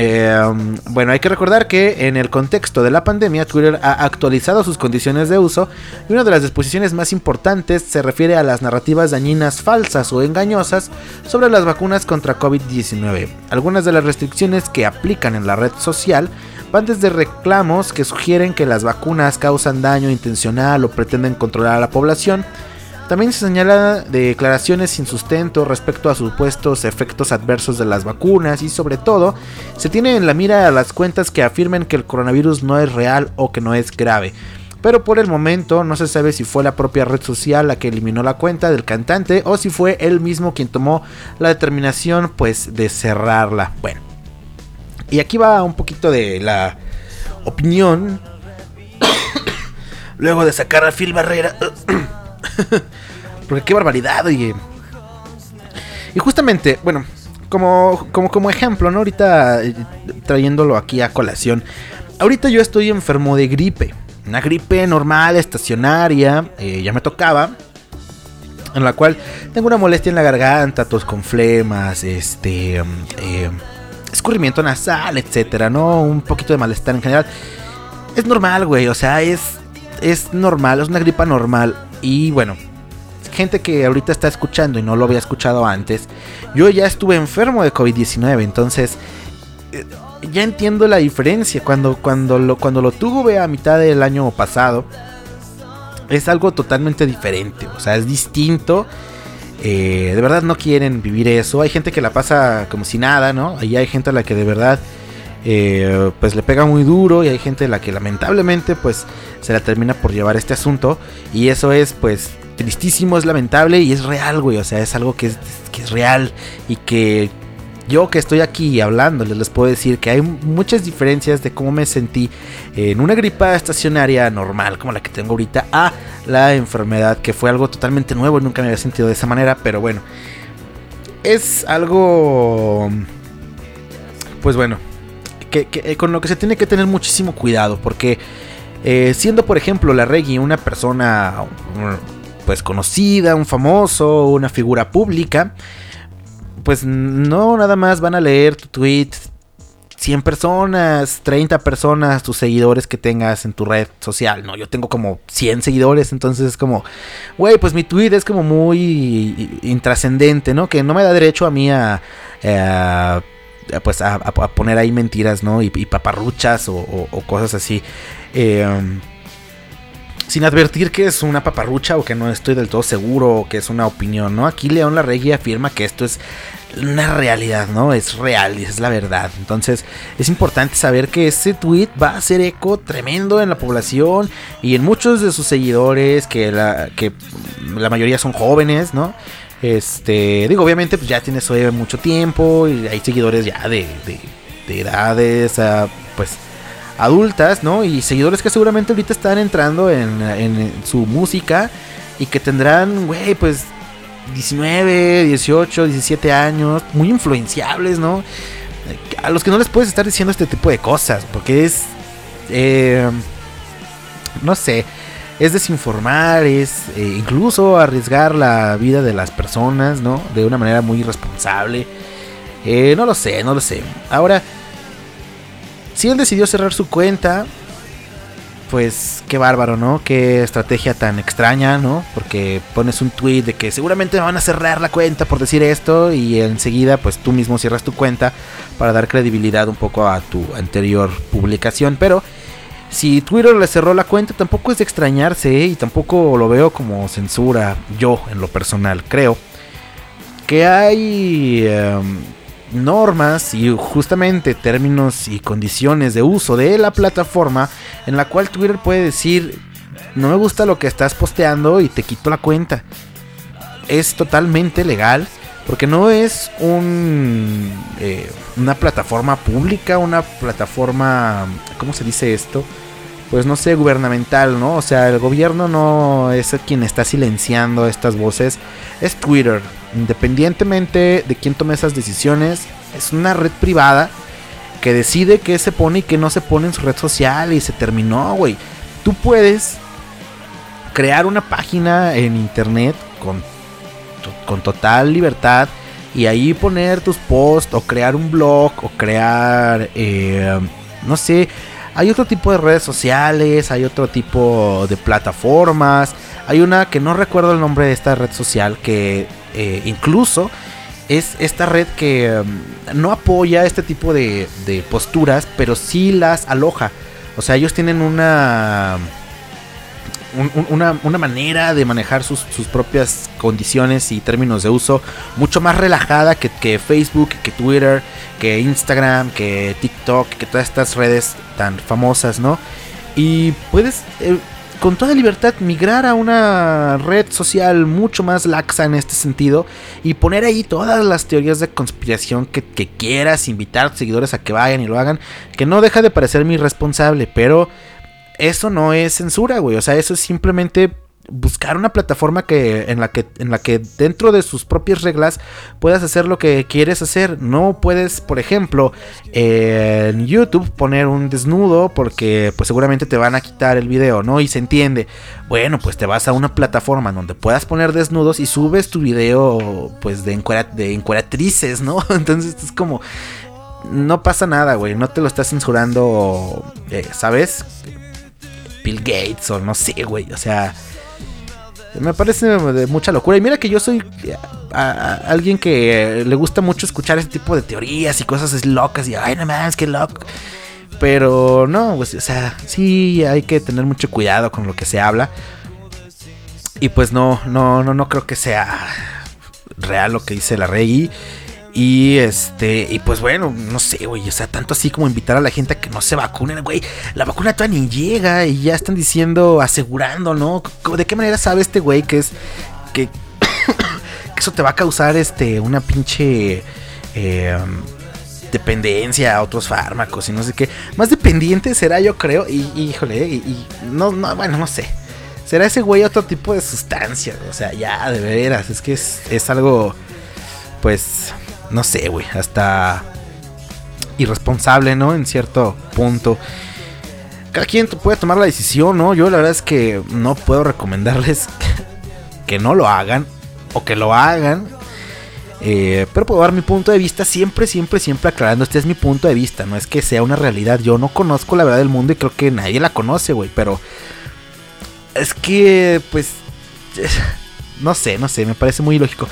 Em, bueno, hay que recordar que en el contexto de la pandemia, Twitter ha actualizado sus condiciones de uso y una de las disposiciones más importantes se refiere a las narrativas dañinas falsas o engañosas sobre las vacunas contra COVID-19. Algunas de las restricciones que aplican en la red social van desde reclamos que sugieren que las vacunas causan daño intencional o pretenden controlar a la población, también se señala declaraciones sin sustento respecto a supuestos efectos adversos de las vacunas y sobre todo se tiene en la mira a las cuentas que afirman que el coronavirus no es real o que no es grave. Pero por el momento no se sabe si fue la propia red social la que eliminó la cuenta del cantante o si fue él mismo quien tomó la determinación pues de cerrarla. Bueno. Y aquí va un poquito de la opinión. Luego de sacar a Phil Barrera. Porque qué barbaridad, oye. Y justamente, bueno, como, como, como ejemplo, ¿no? Ahorita eh, trayéndolo aquí a colación. Ahorita yo estoy enfermo de gripe. Una gripe normal, estacionaria. Eh, ya me tocaba. En la cual tengo una molestia en la garganta, tos con flemas, este. Eh, escurrimiento nasal, etcétera, ¿no? Un poquito de malestar en general. Es normal, güey. O sea, es. Es normal, es una gripa normal. Y bueno, gente que ahorita está escuchando y no lo había escuchado antes, yo ya estuve enfermo de COVID-19, entonces eh, ya entiendo la diferencia. Cuando, cuando, lo, cuando lo tuve a mitad del año pasado, es algo totalmente diferente, o sea, es distinto. Eh, de verdad no quieren vivir eso. Hay gente que la pasa como si nada, ¿no? Y hay gente a la que de verdad eh, pues le pega muy duro y hay gente a la que lamentablemente pues se la termina por llevar este asunto. Y eso es pues tristísimo, es lamentable y es real, güey, o sea, es algo que es, que es real. Y que yo que estoy aquí hablándoles les puedo decir que hay muchas diferencias de cómo me sentí en una gripa estacionaria normal como la que tengo ahorita a la enfermedad que fue algo totalmente nuevo, nunca me había sentido de esa manera, pero bueno, es algo pues bueno, que, eh, con lo que se tiene que tener muchísimo cuidado porque eh, siendo por ejemplo la Reggie una persona pues conocida, un famoso, una figura pública, pues no nada más van a leer tu tweet 100 personas, 30 personas, tus seguidores que tengas en tu red social. No, yo tengo como 100 seguidores, entonces es como, güey, pues mi tweet es como muy intrascendente, ¿no? Que no me da derecho a mí a, eh, pues a, poner ahí mentiras, ¿no? Y, paparruchas o, cosas así. Em, sin advertir que es una paparrucha o que no estoy del todo seguro o que es una opinión, ¿no? Aquí León Larregui afirma que esto es una realidad, ¿no? Es real y es la verdad. Entonces es importante saber que ese tweet va a hacer eco tremendo en la población y en muchos de sus seguidores, que la, que la mayoría son jóvenes, ¿no? Este, digo, obviamente pues ya tiene eso mucho tiempo y hay seguidores ya de, de, edades, ah, pues adultas, ¿no? Y seguidores que seguramente ahorita están entrando en, en su música y que tendrán, güey, pues 19, 18, 17 años, muy influenciables, ¿no? A los que no les puedes estar diciendo este tipo de cosas, porque es, eh, no sé, es desinformar, es eh, incluso arriesgar la vida de las personas, ¿no? De una manera muy irresponsable. Eh, no lo sé, no lo sé. Ahora, si él decidió cerrar su cuenta, pues qué bárbaro, ¿no? Qué estrategia tan extraña, ¿no? Porque pones un tweet de que seguramente me van a cerrar la cuenta por decir esto y enseguida pues tú mismo cierras tu cuenta para dar credibilidad un poco a tu anterior publicación. Pero si Twitter le cerró la cuenta tampoco es de extrañarse ¿eh? y tampoco lo veo como censura yo en lo personal. Creo que hay... Em, normas y justamente términos y condiciones de uso de la plataforma en la cual Twitter puede decir no me gusta lo que estás posteando y te quito la cuenta. Es totalmente legal porque no es un, eh, una plataforma pública, una plataforma, ¿cómo se dice esto? Pues no sé, gubernamental, ¿no? O sea, el gobierno no es quien está silenciando estas voces, es Twitter. Independientemente de quién tome esas decisiones, es una red privada que decide qué se pone y qué no se pone en su red social y se terminó, güey. Tú puedes crear una página en internet con, con total libertad y ahí poner tus posts o crear un blog o crear, eh, no sé, hay otro tipo de redes sociales, hay otro tipo de plataformas. Hay una que no recuerdo el nombre de esta red social que eh, incluso es esta red que um, no apoya este tipo de, posturas, pero sí las aloja. O sea, ellos tienen una, una, manera de manejar sus, propias condiciones y términos de uso mucho más relajada que, Facebook, que Twitter, que Instagram, que TikTok, que todas estas redes tan famosas, ¿no? Y puedes... Eh, con toda libertad migrar a una red social mucho más laxa en este sentido y poner ahí todas las teorías de conspiración que, quieras, invitar a seguidores a que vayan y lo hagan, que no deja de parecer mi responsable, pero eso no es censura, güey, o sea, eso es simplemente buscar una plataforma que en la que en la que dentro de sus propias reglas puedas hacer lo que quieres hacer. No puedes por ejemplo en YouTube poner un desnudo porque pues seguramente te van a quitar el video no y se entiende. Bueno pues te vas a una plataforma donde puedas poner desnudos y subes tu video pues de, de encueratrices no entonces es como no pasa nada güey. No te lo estás censurando eh, sabes Bill Gates o no sé güey o sea me parece de mucha locura. Y mira que yo soy alguien que le gusta mucho escuchar ese tipo de teorías y cosas locas. Y ay, no mames, qué loco. Pero no, pues, o sea, sí hay que tener mucho cuidado con lo que se habla. Y pues no, no, no, no creo que sea real lo que dice la Rey. Y este, y pues bueno, no sé, güey, o sea, tanto así como invitar a la gente a que no se vacunen, güey. La vacuna todavía ni llega y ya están diciendo, asegurando, ¿no? ¿De qué manera sabe este güey que es que, que eso te va a causar este una pinche em, dependencia a otros fármacos y no sé qué? Más dependiente será, yo creo, y, híjole, y, no, no, bueno, no sé. Será ese güey otro tipo de sustancia, o sea, ya, de veras, es que es, es algo, pues, no sé, güey, hasta irresponsable, ¿no? En cierto punto. Cada quien puede tomar la decisión, ¿no? Yo la verdad es que no puedo recomendarles que no lo hagan o que lo hagan. Eh, pero puedo dar mi punto de vista siempre, siempre, siempre aclarando. Este es mi punto de vista. No es que sea una realidad. Yo no conozco la verdad del mundo y creo que nadie la conoce, güey. Pero es que, pues, no sé, no sé. Me parece muy ilógico.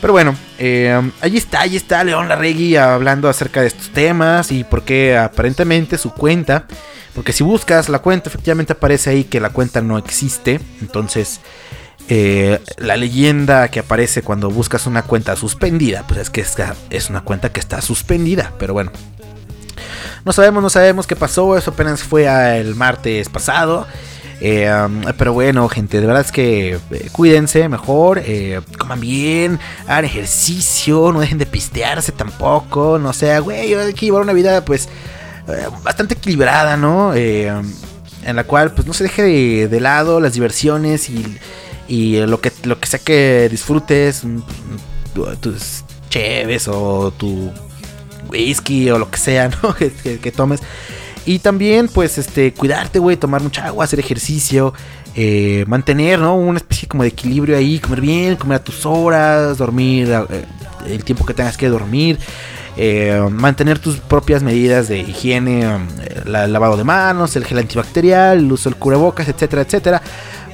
Pero bueno, eh, allí está, allí está León Larregui hablando acerca de estos temas y porque aparentemente su cuenta, porque si buscas la cuenta, efectivamente aparece ahí que la cuenta no existe. Entonces, eh, la leyenda que aparece cuando buscas una cuenta suspendida, pues es que es una cuenta que está suspendida. Pero bueno, no sabemos, no sabemos qué pasó. Eso apenas fue el martes pasado. Eh, pero bueno, gente, de verdad es que eh, cuídense mejor, eh, coman bien, hagan ejercicio, no dejen de pistearse tampoco, no sea, güey, hay que llevar una vida pues bastante equilibrada, ¿no? En la cual pues no se deje de, lado las diversiones y, lo, que, lo que sea que disfrutes, mm, tus cheves o tu whisky o lo que sea, ¿no? que tomes. Y también, pues, este, cuidarte, güey, tomar mucha agua, hacer ejercicio, eh, mantener, ¿no? Una especie como de equilibrio ahí, comer bien, comer a tus horas, dormir eh, el tiempo que tengas que dormir. Eh, mantener tus propias medidas de higiene, el lavado de manos, el gel antibacterial, el uso del cubrebocas, etcétera, etcétera.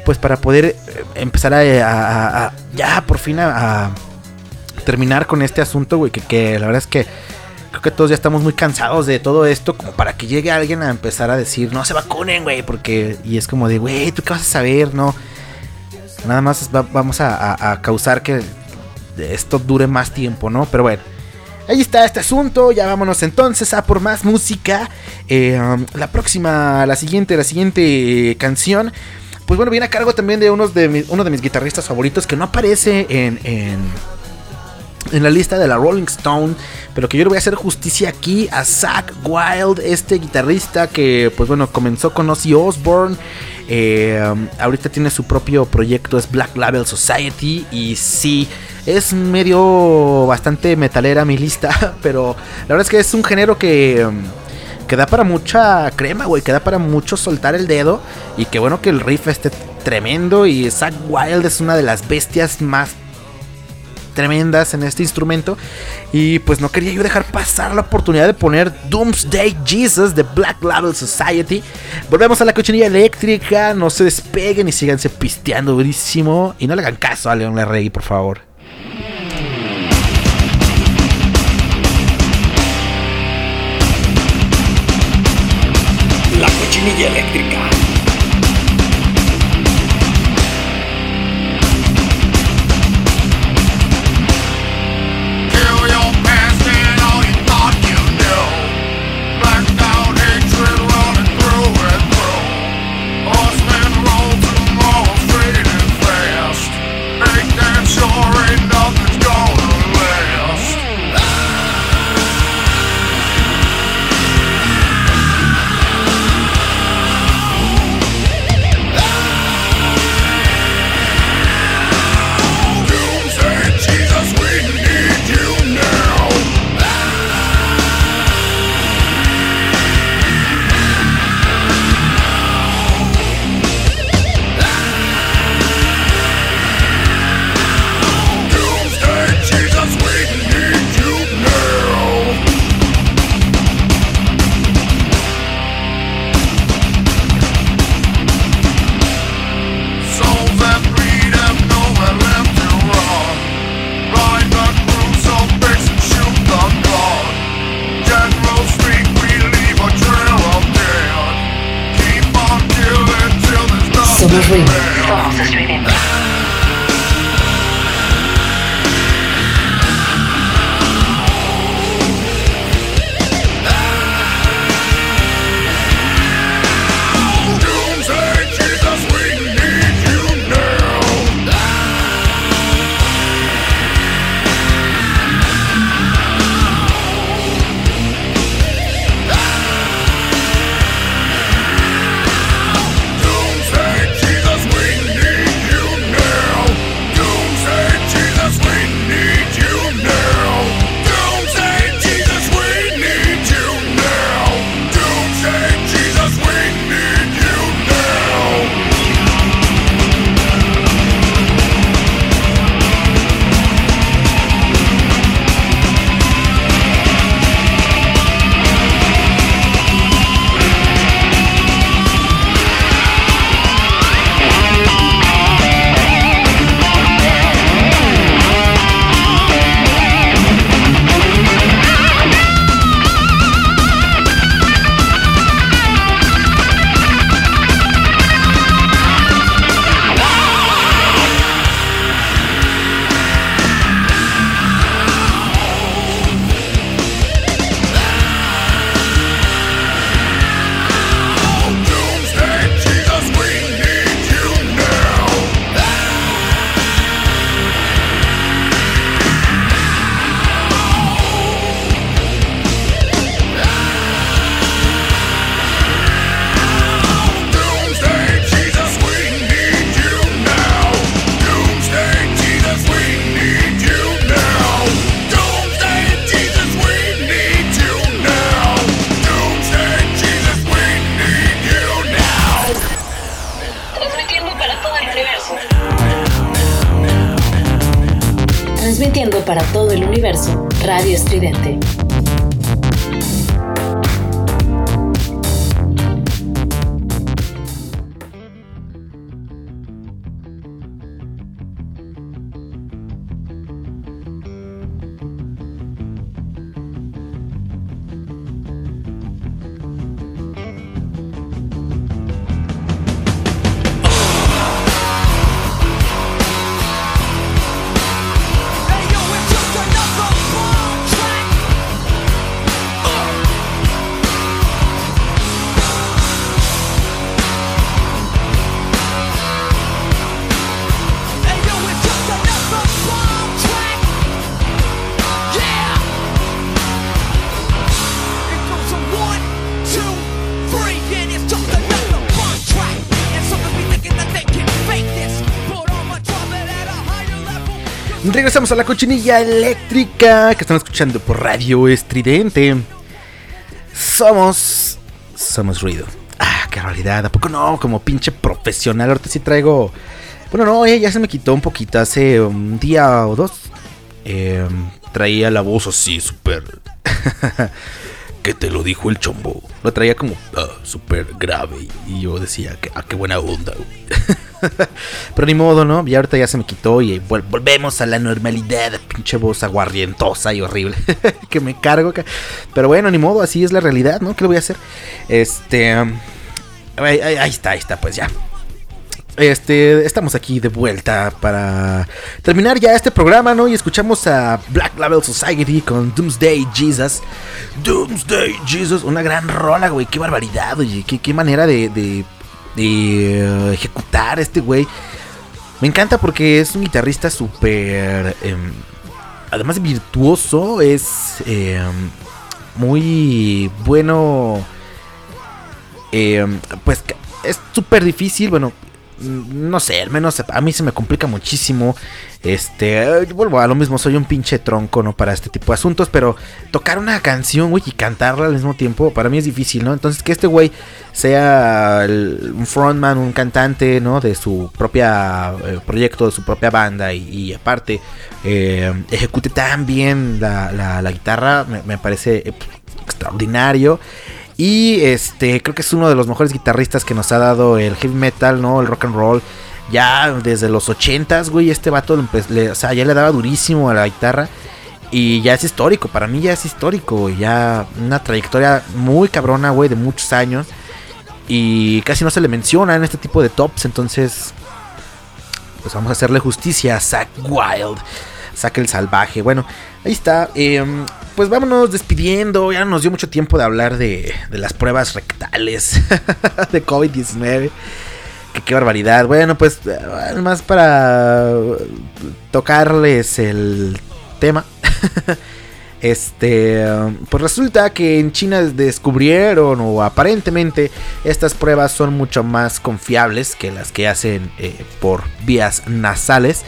Pues para poder empezar a, ya por fin a, terminar con este asunto, güey, que, que la verdad es que creo que todos ya estamos muy cansados de todo esto, como para que llegue alguien a empezar a decir, no se vacunen, güey, porque, y es como de, güey, ¿tú qué vas a saber? No, nada más vamos a, causar que esto dure más tiempo, ¿no? Pero bueno. Ahí está este asunto, ya vámonos entonces a por más música. Eh, um, la próxima, la siguiente, la siguiente canción, pues bueno, viene a cargo también de, unos de uno de mis guitarristas favoritos que no aparece en en la lista de la Rolling Stone, pero que yo le voy a hacer justicia aquí a Zach Wild, este guitarrista que pues bueno comenzó con Ozzy Osbourne, eh, ahorita tiene su propio proyecto, es Black Label Society y sí, es medio bastante metalera mi lista, pero la verdad es que es un género que... Que da para mucha crema, güey. Que da para mucho soltar el dedo. Y que bueno que el riff esté tremendo. Y Zach Wild es una de las bestias más tremendas en este instrumento. Y pues no quería yo dejar pasar la oportunidad de poner Doomsday Jesus de Black Label Society. Volvemos a la cochinilla eléctrica. No se despeguen y síganse pisteando durísimo. Y no le hagan caso a León Larregui, por favor. La cochinilla eléctrica. Regresamos a la cochinilla eléctrica que están escuchando por Radio Estridente. Somos. Somos ruido. Ah, qué realidad. ¿A poco no? Como pinche profesional. Ahorita sí traigo. Bueno, no, eh, ya se me quitó un poquito. Hace un día o dos. Eh, traía la voz así, súper. que te lo dijo el chombo. Lo traía como ah, súper grave. Y yo decía, que, ah, qué buena onda. Pero ni modo, ¿no? Y ahorita ya se me quitó y volvemos a la normalidad. Pinche voz aguarrientosa y horrible. que me cargo. Pero bueno, ni modo, así es la realidad, ¿no? ¿Qué le voy a hacer? Este. ahí, ahí está, ahí está, pues ya. Este, estamos aquí de vuelta para terminar ya este programa, ¿no? Y escuchamos a Black Label Society con Doomsday Jesus. Doomsday Jesus, una gran rola, güey, qué barbaridad, oye, qué, manera de, de ejecutar este güey. Me encanta porque es un guitarrista súper... Em, además de virtuoso, es em, muy bueno... Em, pues es súper difícil, bueno, no sé, al menos a mí se me complica muchísimo. Este, vuelvo a lo mismo, soy un pinche tronco, ¿no? Para este tipo de asuntos, pero tocar una canción, y cantarla al mismo tiempo, para mí es difícil, ¿no? Entonces, que este güey sea un frontman, un cantante, ¿no? De su propia eh, proyecto, de su propia banda, y, aparte, eh, ejecute tan bien la, guitarra, me parece extraordinario. Y este, creo que es uno de los mejores guitarristas que nos ha dado el heavy metal, ¿no? El rock and roll. Ya desde los 80s, güey, este vato o sea, ya le daba durísimo a la guitarra. Y ya es histórico, para mí ya es histórico, Ya una trayectoria muy cabrona, güey, de muchos años. Y casi no se le menciona en este tipo de tops, entonces... Pues vamos a hacerle justicia a Zack Wild. Zack el salvaje. Bueno, ahí está. Eh, pues vámonos despidiendo. Ya nos dio mucho tiempo de hablar de, las pruebas rectales de COVID-19. Que qué barbaridad. Bueno, pues más para tocarles el tema. Este, pues resulta que en China descubrieron o aparentemente estas pruebas son mucho más confiables que las que hacen eh, por vías nasales.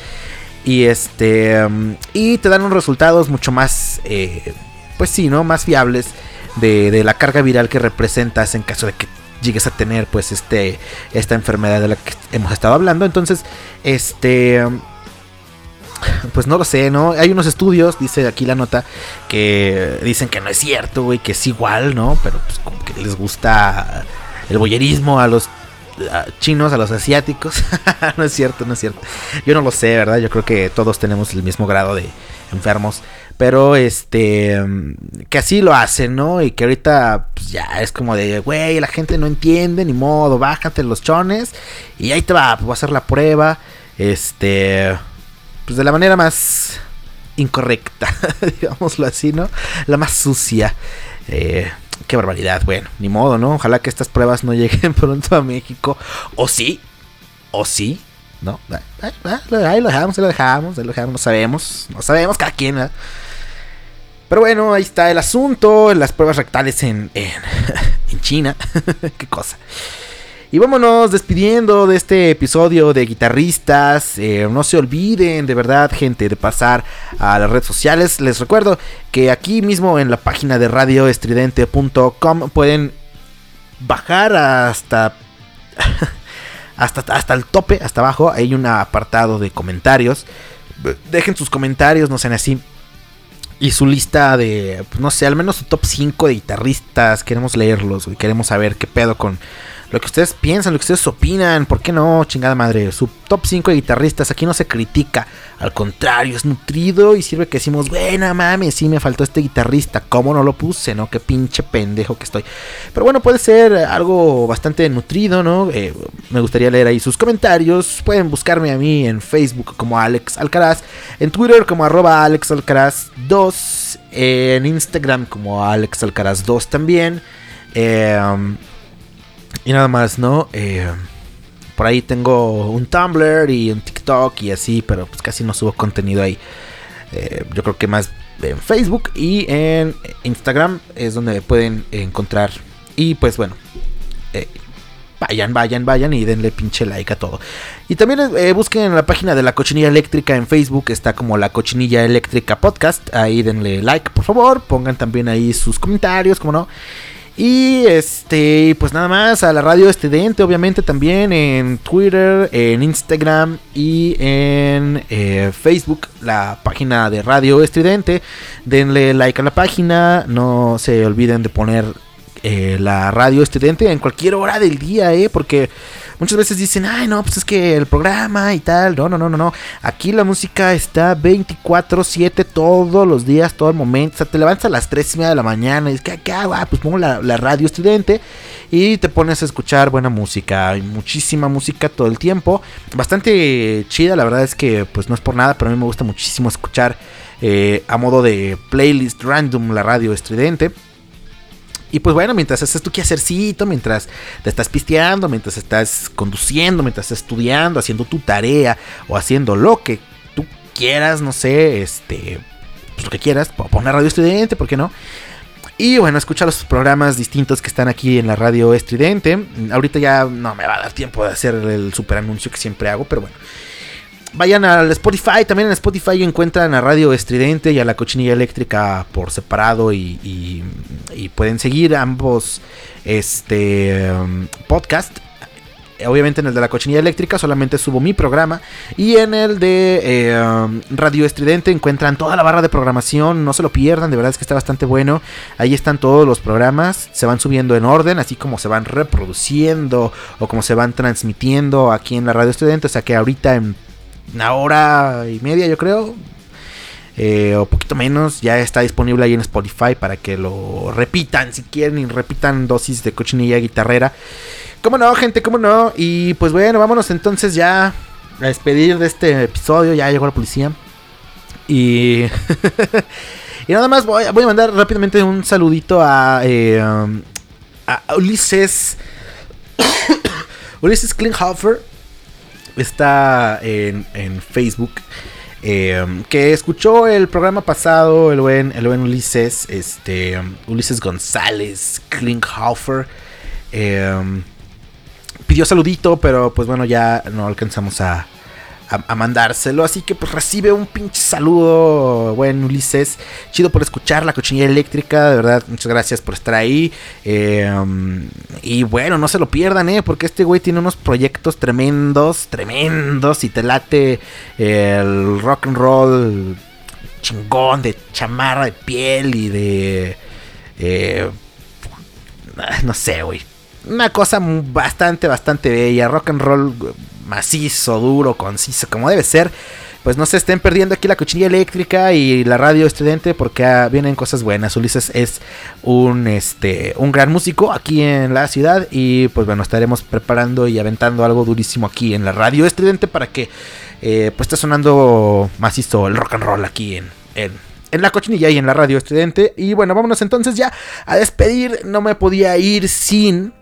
Y este. Y te dan unos resultados mucho más. Eh, pues sí, ¿no? Más fiables. De, la carga viral que representas en caso de que llegues a tener pues este esta enfermedad de la que hemos estado hablando entonces este pues no lo sé, ¿no? Hay unos estudios, dice aquí la nota, que dicen que no es cierto, güey, que es igual, ¿no? Pero pues como que les gusta el boyerismo a los chinos, a los asiáticos. no es cierto, no es cierto. Yo no lo sé, ¿verdad? Yo creo que todos tenemos el mismo grado de enfermos. Pero este, que así lo hacen, ¿no? Y que ahorita pues, ya es como de, güey, la gente no entiende, ni modo, bájate los chones. Y ahí te va, pues, a hacer la prueba. Este, pues de la manera más incorrecta, digámoslo así, ¿no? La más sucia. Eh, qué barbaridad. Bueno, ni modo, ¿no? Ojalá que estas pruebas no lleguen pronto a México. O sí, o sí, ¿no? Ahí lo dejamos, ahí lo dejamos, ahí lo dejamos, no sabemos, no sabemos cada quien, ¿verdad? Pero bueno, ahí está el asunto, las pruebas rectales en, en, en China, qué cosa. Y vámonos despidiendo de este episodio de guitarristas. Eh, no se olviden, de verdad, gente, de pasar a las redes sociales. Les recuerdo que aquí mismo en la página de radioestridente.com pueden bajar hasta hasta, hasta el tope, hasta abajo, hay un apartado de comentarios. Dejen sus comentarios, no sean así. Y su lista de, pues, no sé, al menos su top 5 de guitarristas. Queremos leerlos, y queremos saber qué pedo con lo que ustedes piensan, lo que ustedes opinan. ¿Por qué no, chingada madre? Su top 5 de guitarristas aquí no se critica. Al contrario, es nutrido y sirve que decimos, buena mames, sí me faltó este guitarrista. ¿Cómo no lo puse, no? Qué pinche pendejo que estoy. Pero bueno, puede ser algo bastante nutrido, ¿no? Eh, me gustaría leer ahí sus comentarios. Pueden buscarme a mí en Facebook como Alex Alcaraz. En Twitter como arroba Alex Alcaraz 2. En Instagram como Alex Alcaraz 2 también. Eh, y nada más, ¿no? Eh, por ahí tengo un Tumblr y un TikTok y así, pero pues casi no subo contenido ahí. Eh, yo creo que más en Facebook y en Instagram es donde pueden encontrar. Y pues bueno, eh, vayan, vayan, vayan y denle pinche like a todo. Y también busquen en la página de la cochinilla eléctrica en Facebook, está como la cochinilla eléctrica podcast. Ahí denle like, por favor. Pongan también ahí sus comentarios, como no. Y este, pues nada más, a la radio estridente, obviamente también en Twitter, en Instagram y en eh, Facebook, la página de Radio Estridente. Denle like a la página, no se olviden de poner eh, la radio estridente en cualquier hora del día, ¿eh? Porque muchas veces dicen, ay, no, pues es que el programa y tal. No, no, no, no, no. Aquí la música está 24-7 todos los días, todo el momento. O sea, te levantas a las 3 y media de la mañana y dices, ¿qué, qué hago? Ah, pues pongo la, radio estudiante y te pones a escuchar buena música. Hay muchísima música todo el tiempo. Bastante chida, la verdad es que, pues no es por nada, pero a mí me gusta muchísimo escuchar eh, a modo de playlist random la radio estridente. Y pues bueno, mientras haces tu quehacercito, mientras te estás pisteando, mientras estás conduciendo, mientras estás estudiando, haciendo tu tarea o haciendo lo que tú quieras, no sé, este, pues lo que quieras, poner radio estudiante, ¿por qué no? Y bueno, escucha los programas distintos que están aquí en la radio estridente. Ahorita ya no me va a dar tiempo de hacer el super anuncio que siempre hago, pero bueno. Vayan al Spotify, también en Spotify encuentran a Radio Estridente y a la Cochinilla Eléctrica por separado y, pueden seguir ambos este um, podcast. Obviamente en el de la cochinilla eléctrica solamente subo mi programa. Y en el de eh, um, Radio Estridente encuentran toda la barra de programación. No se lo pierdan, de verdad es que está bastante bueno. Ahí están todos los programas. Se van subiendo en orden, así como se van reproduciendo o como se van transmitiendo aquí en la Radio Estridente. O sea que ahorita en una hora y media, yo creo. Eh, o poquito menos, ya está disponible ahí en Spotify para que lo repitan si quieren y repitan dosis de cochinilla guitarrera. ¿Cómo no, gente? ¿Cómo no? Y pues bueno, vámonos entonces ya a despedir de este episodio. Ya llegó la policía. Y, y nada más voy, a mandar rápidamente un saludito a, eh, um, a Ulises. Ulises Klinghoffer está en, Facebook. Em, que escuchó el programa pasado, el buen, el buen Ulises, este, Ulises González, Klinghoffer. Em, pidió saludito, pero pues bueno, ya no alcanzamos a, a, mandárselo. Así que pues recibe un pinche saludo, buen Ulises. Chido por escuchar la cochinilla eléctrica. De verdad, muchas gracias por estar ahí. Em, y bueno, no se lo pierdan, ¿eh? Porque este güey tiene unos proyectos tremendos, tremendos. Y te late el rock and roll chingón de chamarra de piel y de... Eh, no sé, güey. Una cosa bastante, bastante bella. Rock and roll macizo, duro, conciso, como debe ser. Pues no se estén perdiendo aquí la cochinilla eléctrica y la radio estudiante porque ah, vienen cosas buenas. Ulises es un, este, un gran músico aquí en la ciudad y pues bueno, estaremos preparando y aventando algo durísimo aquí en la radio estridente para que eh, pues esté sonando macizo el rock and roll aquí en, en, en la cochinilla y en la radio estudiante. Y bueno, vámonos entonces ya a despedir. No me podía ir sin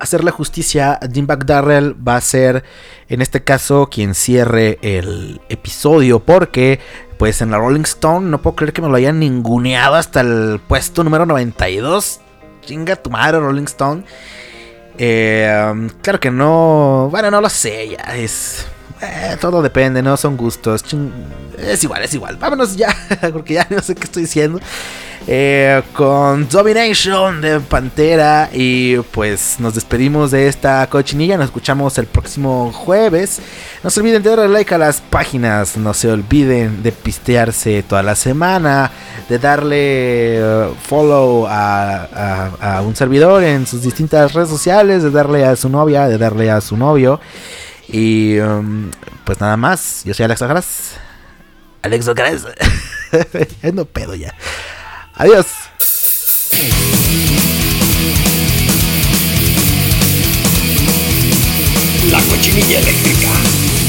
hacerle justicia, Jim Darrell va a ser en este caso quien cierre el episodio porque pues en la Rolling Stone no puedo creer que me lo hayan ninguneado hasta el puesto número 92. Chinga tu madre Rolling Stone. Eh, claro que no, bueno, no lo sé, ya es Eh, todo depende, ¿no? Son gustos. Es igual, es igual. Vámonos ya, porque ya no sé qué estoy diciendo. Eh, con Domination de Pantera. Y pues nos despedimos de esta cochinilla. Nos escuchamos el próximo jueves. No se olviden de darle like a las páginas. No se olviden de pistearse toda la semana. De darle eh, follow a, un servidor en sus distintas redes sociales. De darle a su novia. De darle a su novio. Y um, pues nada más. Yo soy Alex Alex Alex Gras. no pedo ya. Adiós. La cochinilla eléctrica.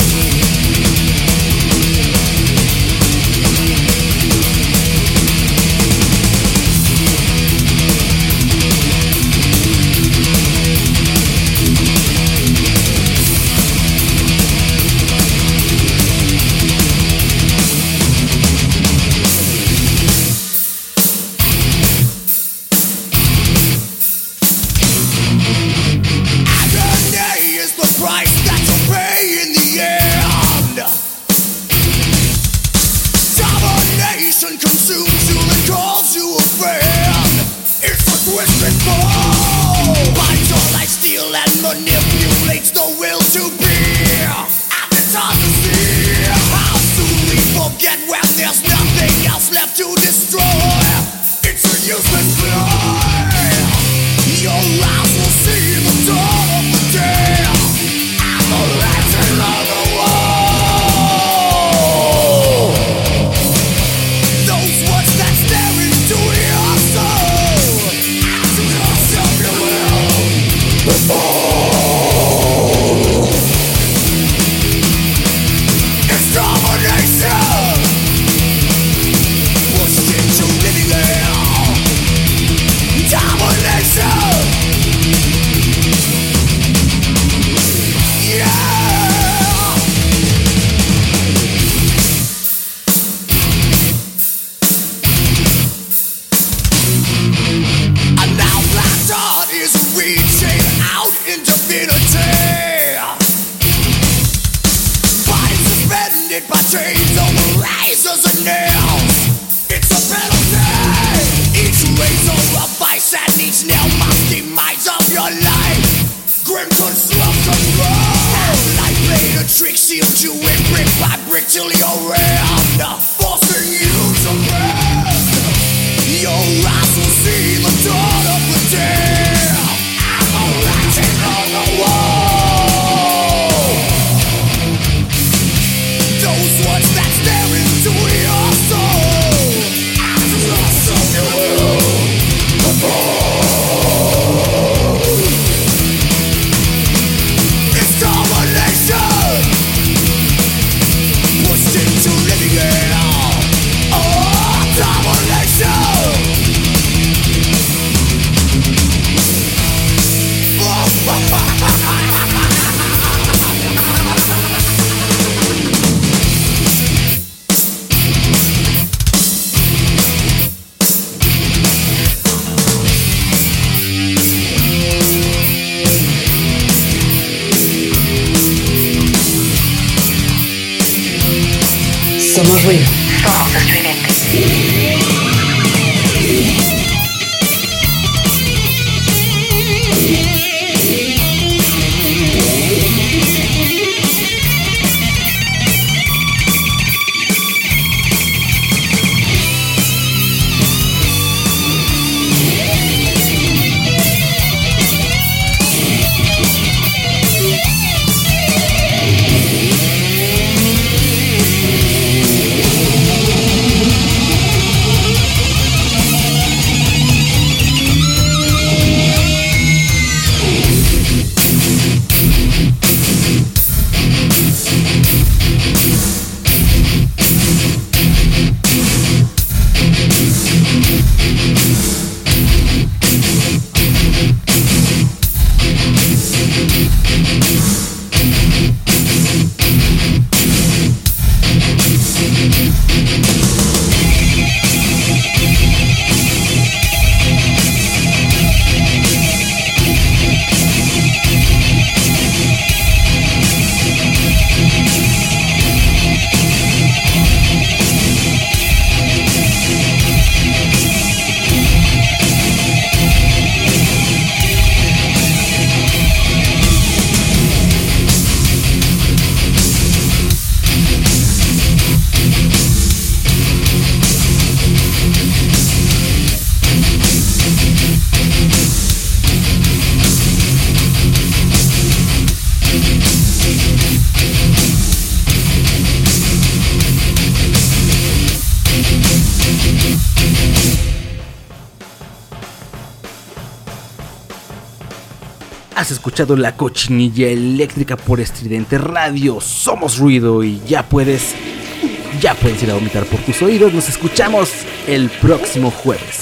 La cochinilla eléctrica por estridente radio. Somos ruido y ya puedes. Ya puedes ir a vomitar por tus oídos. Nos escuchamos el próximo jueves.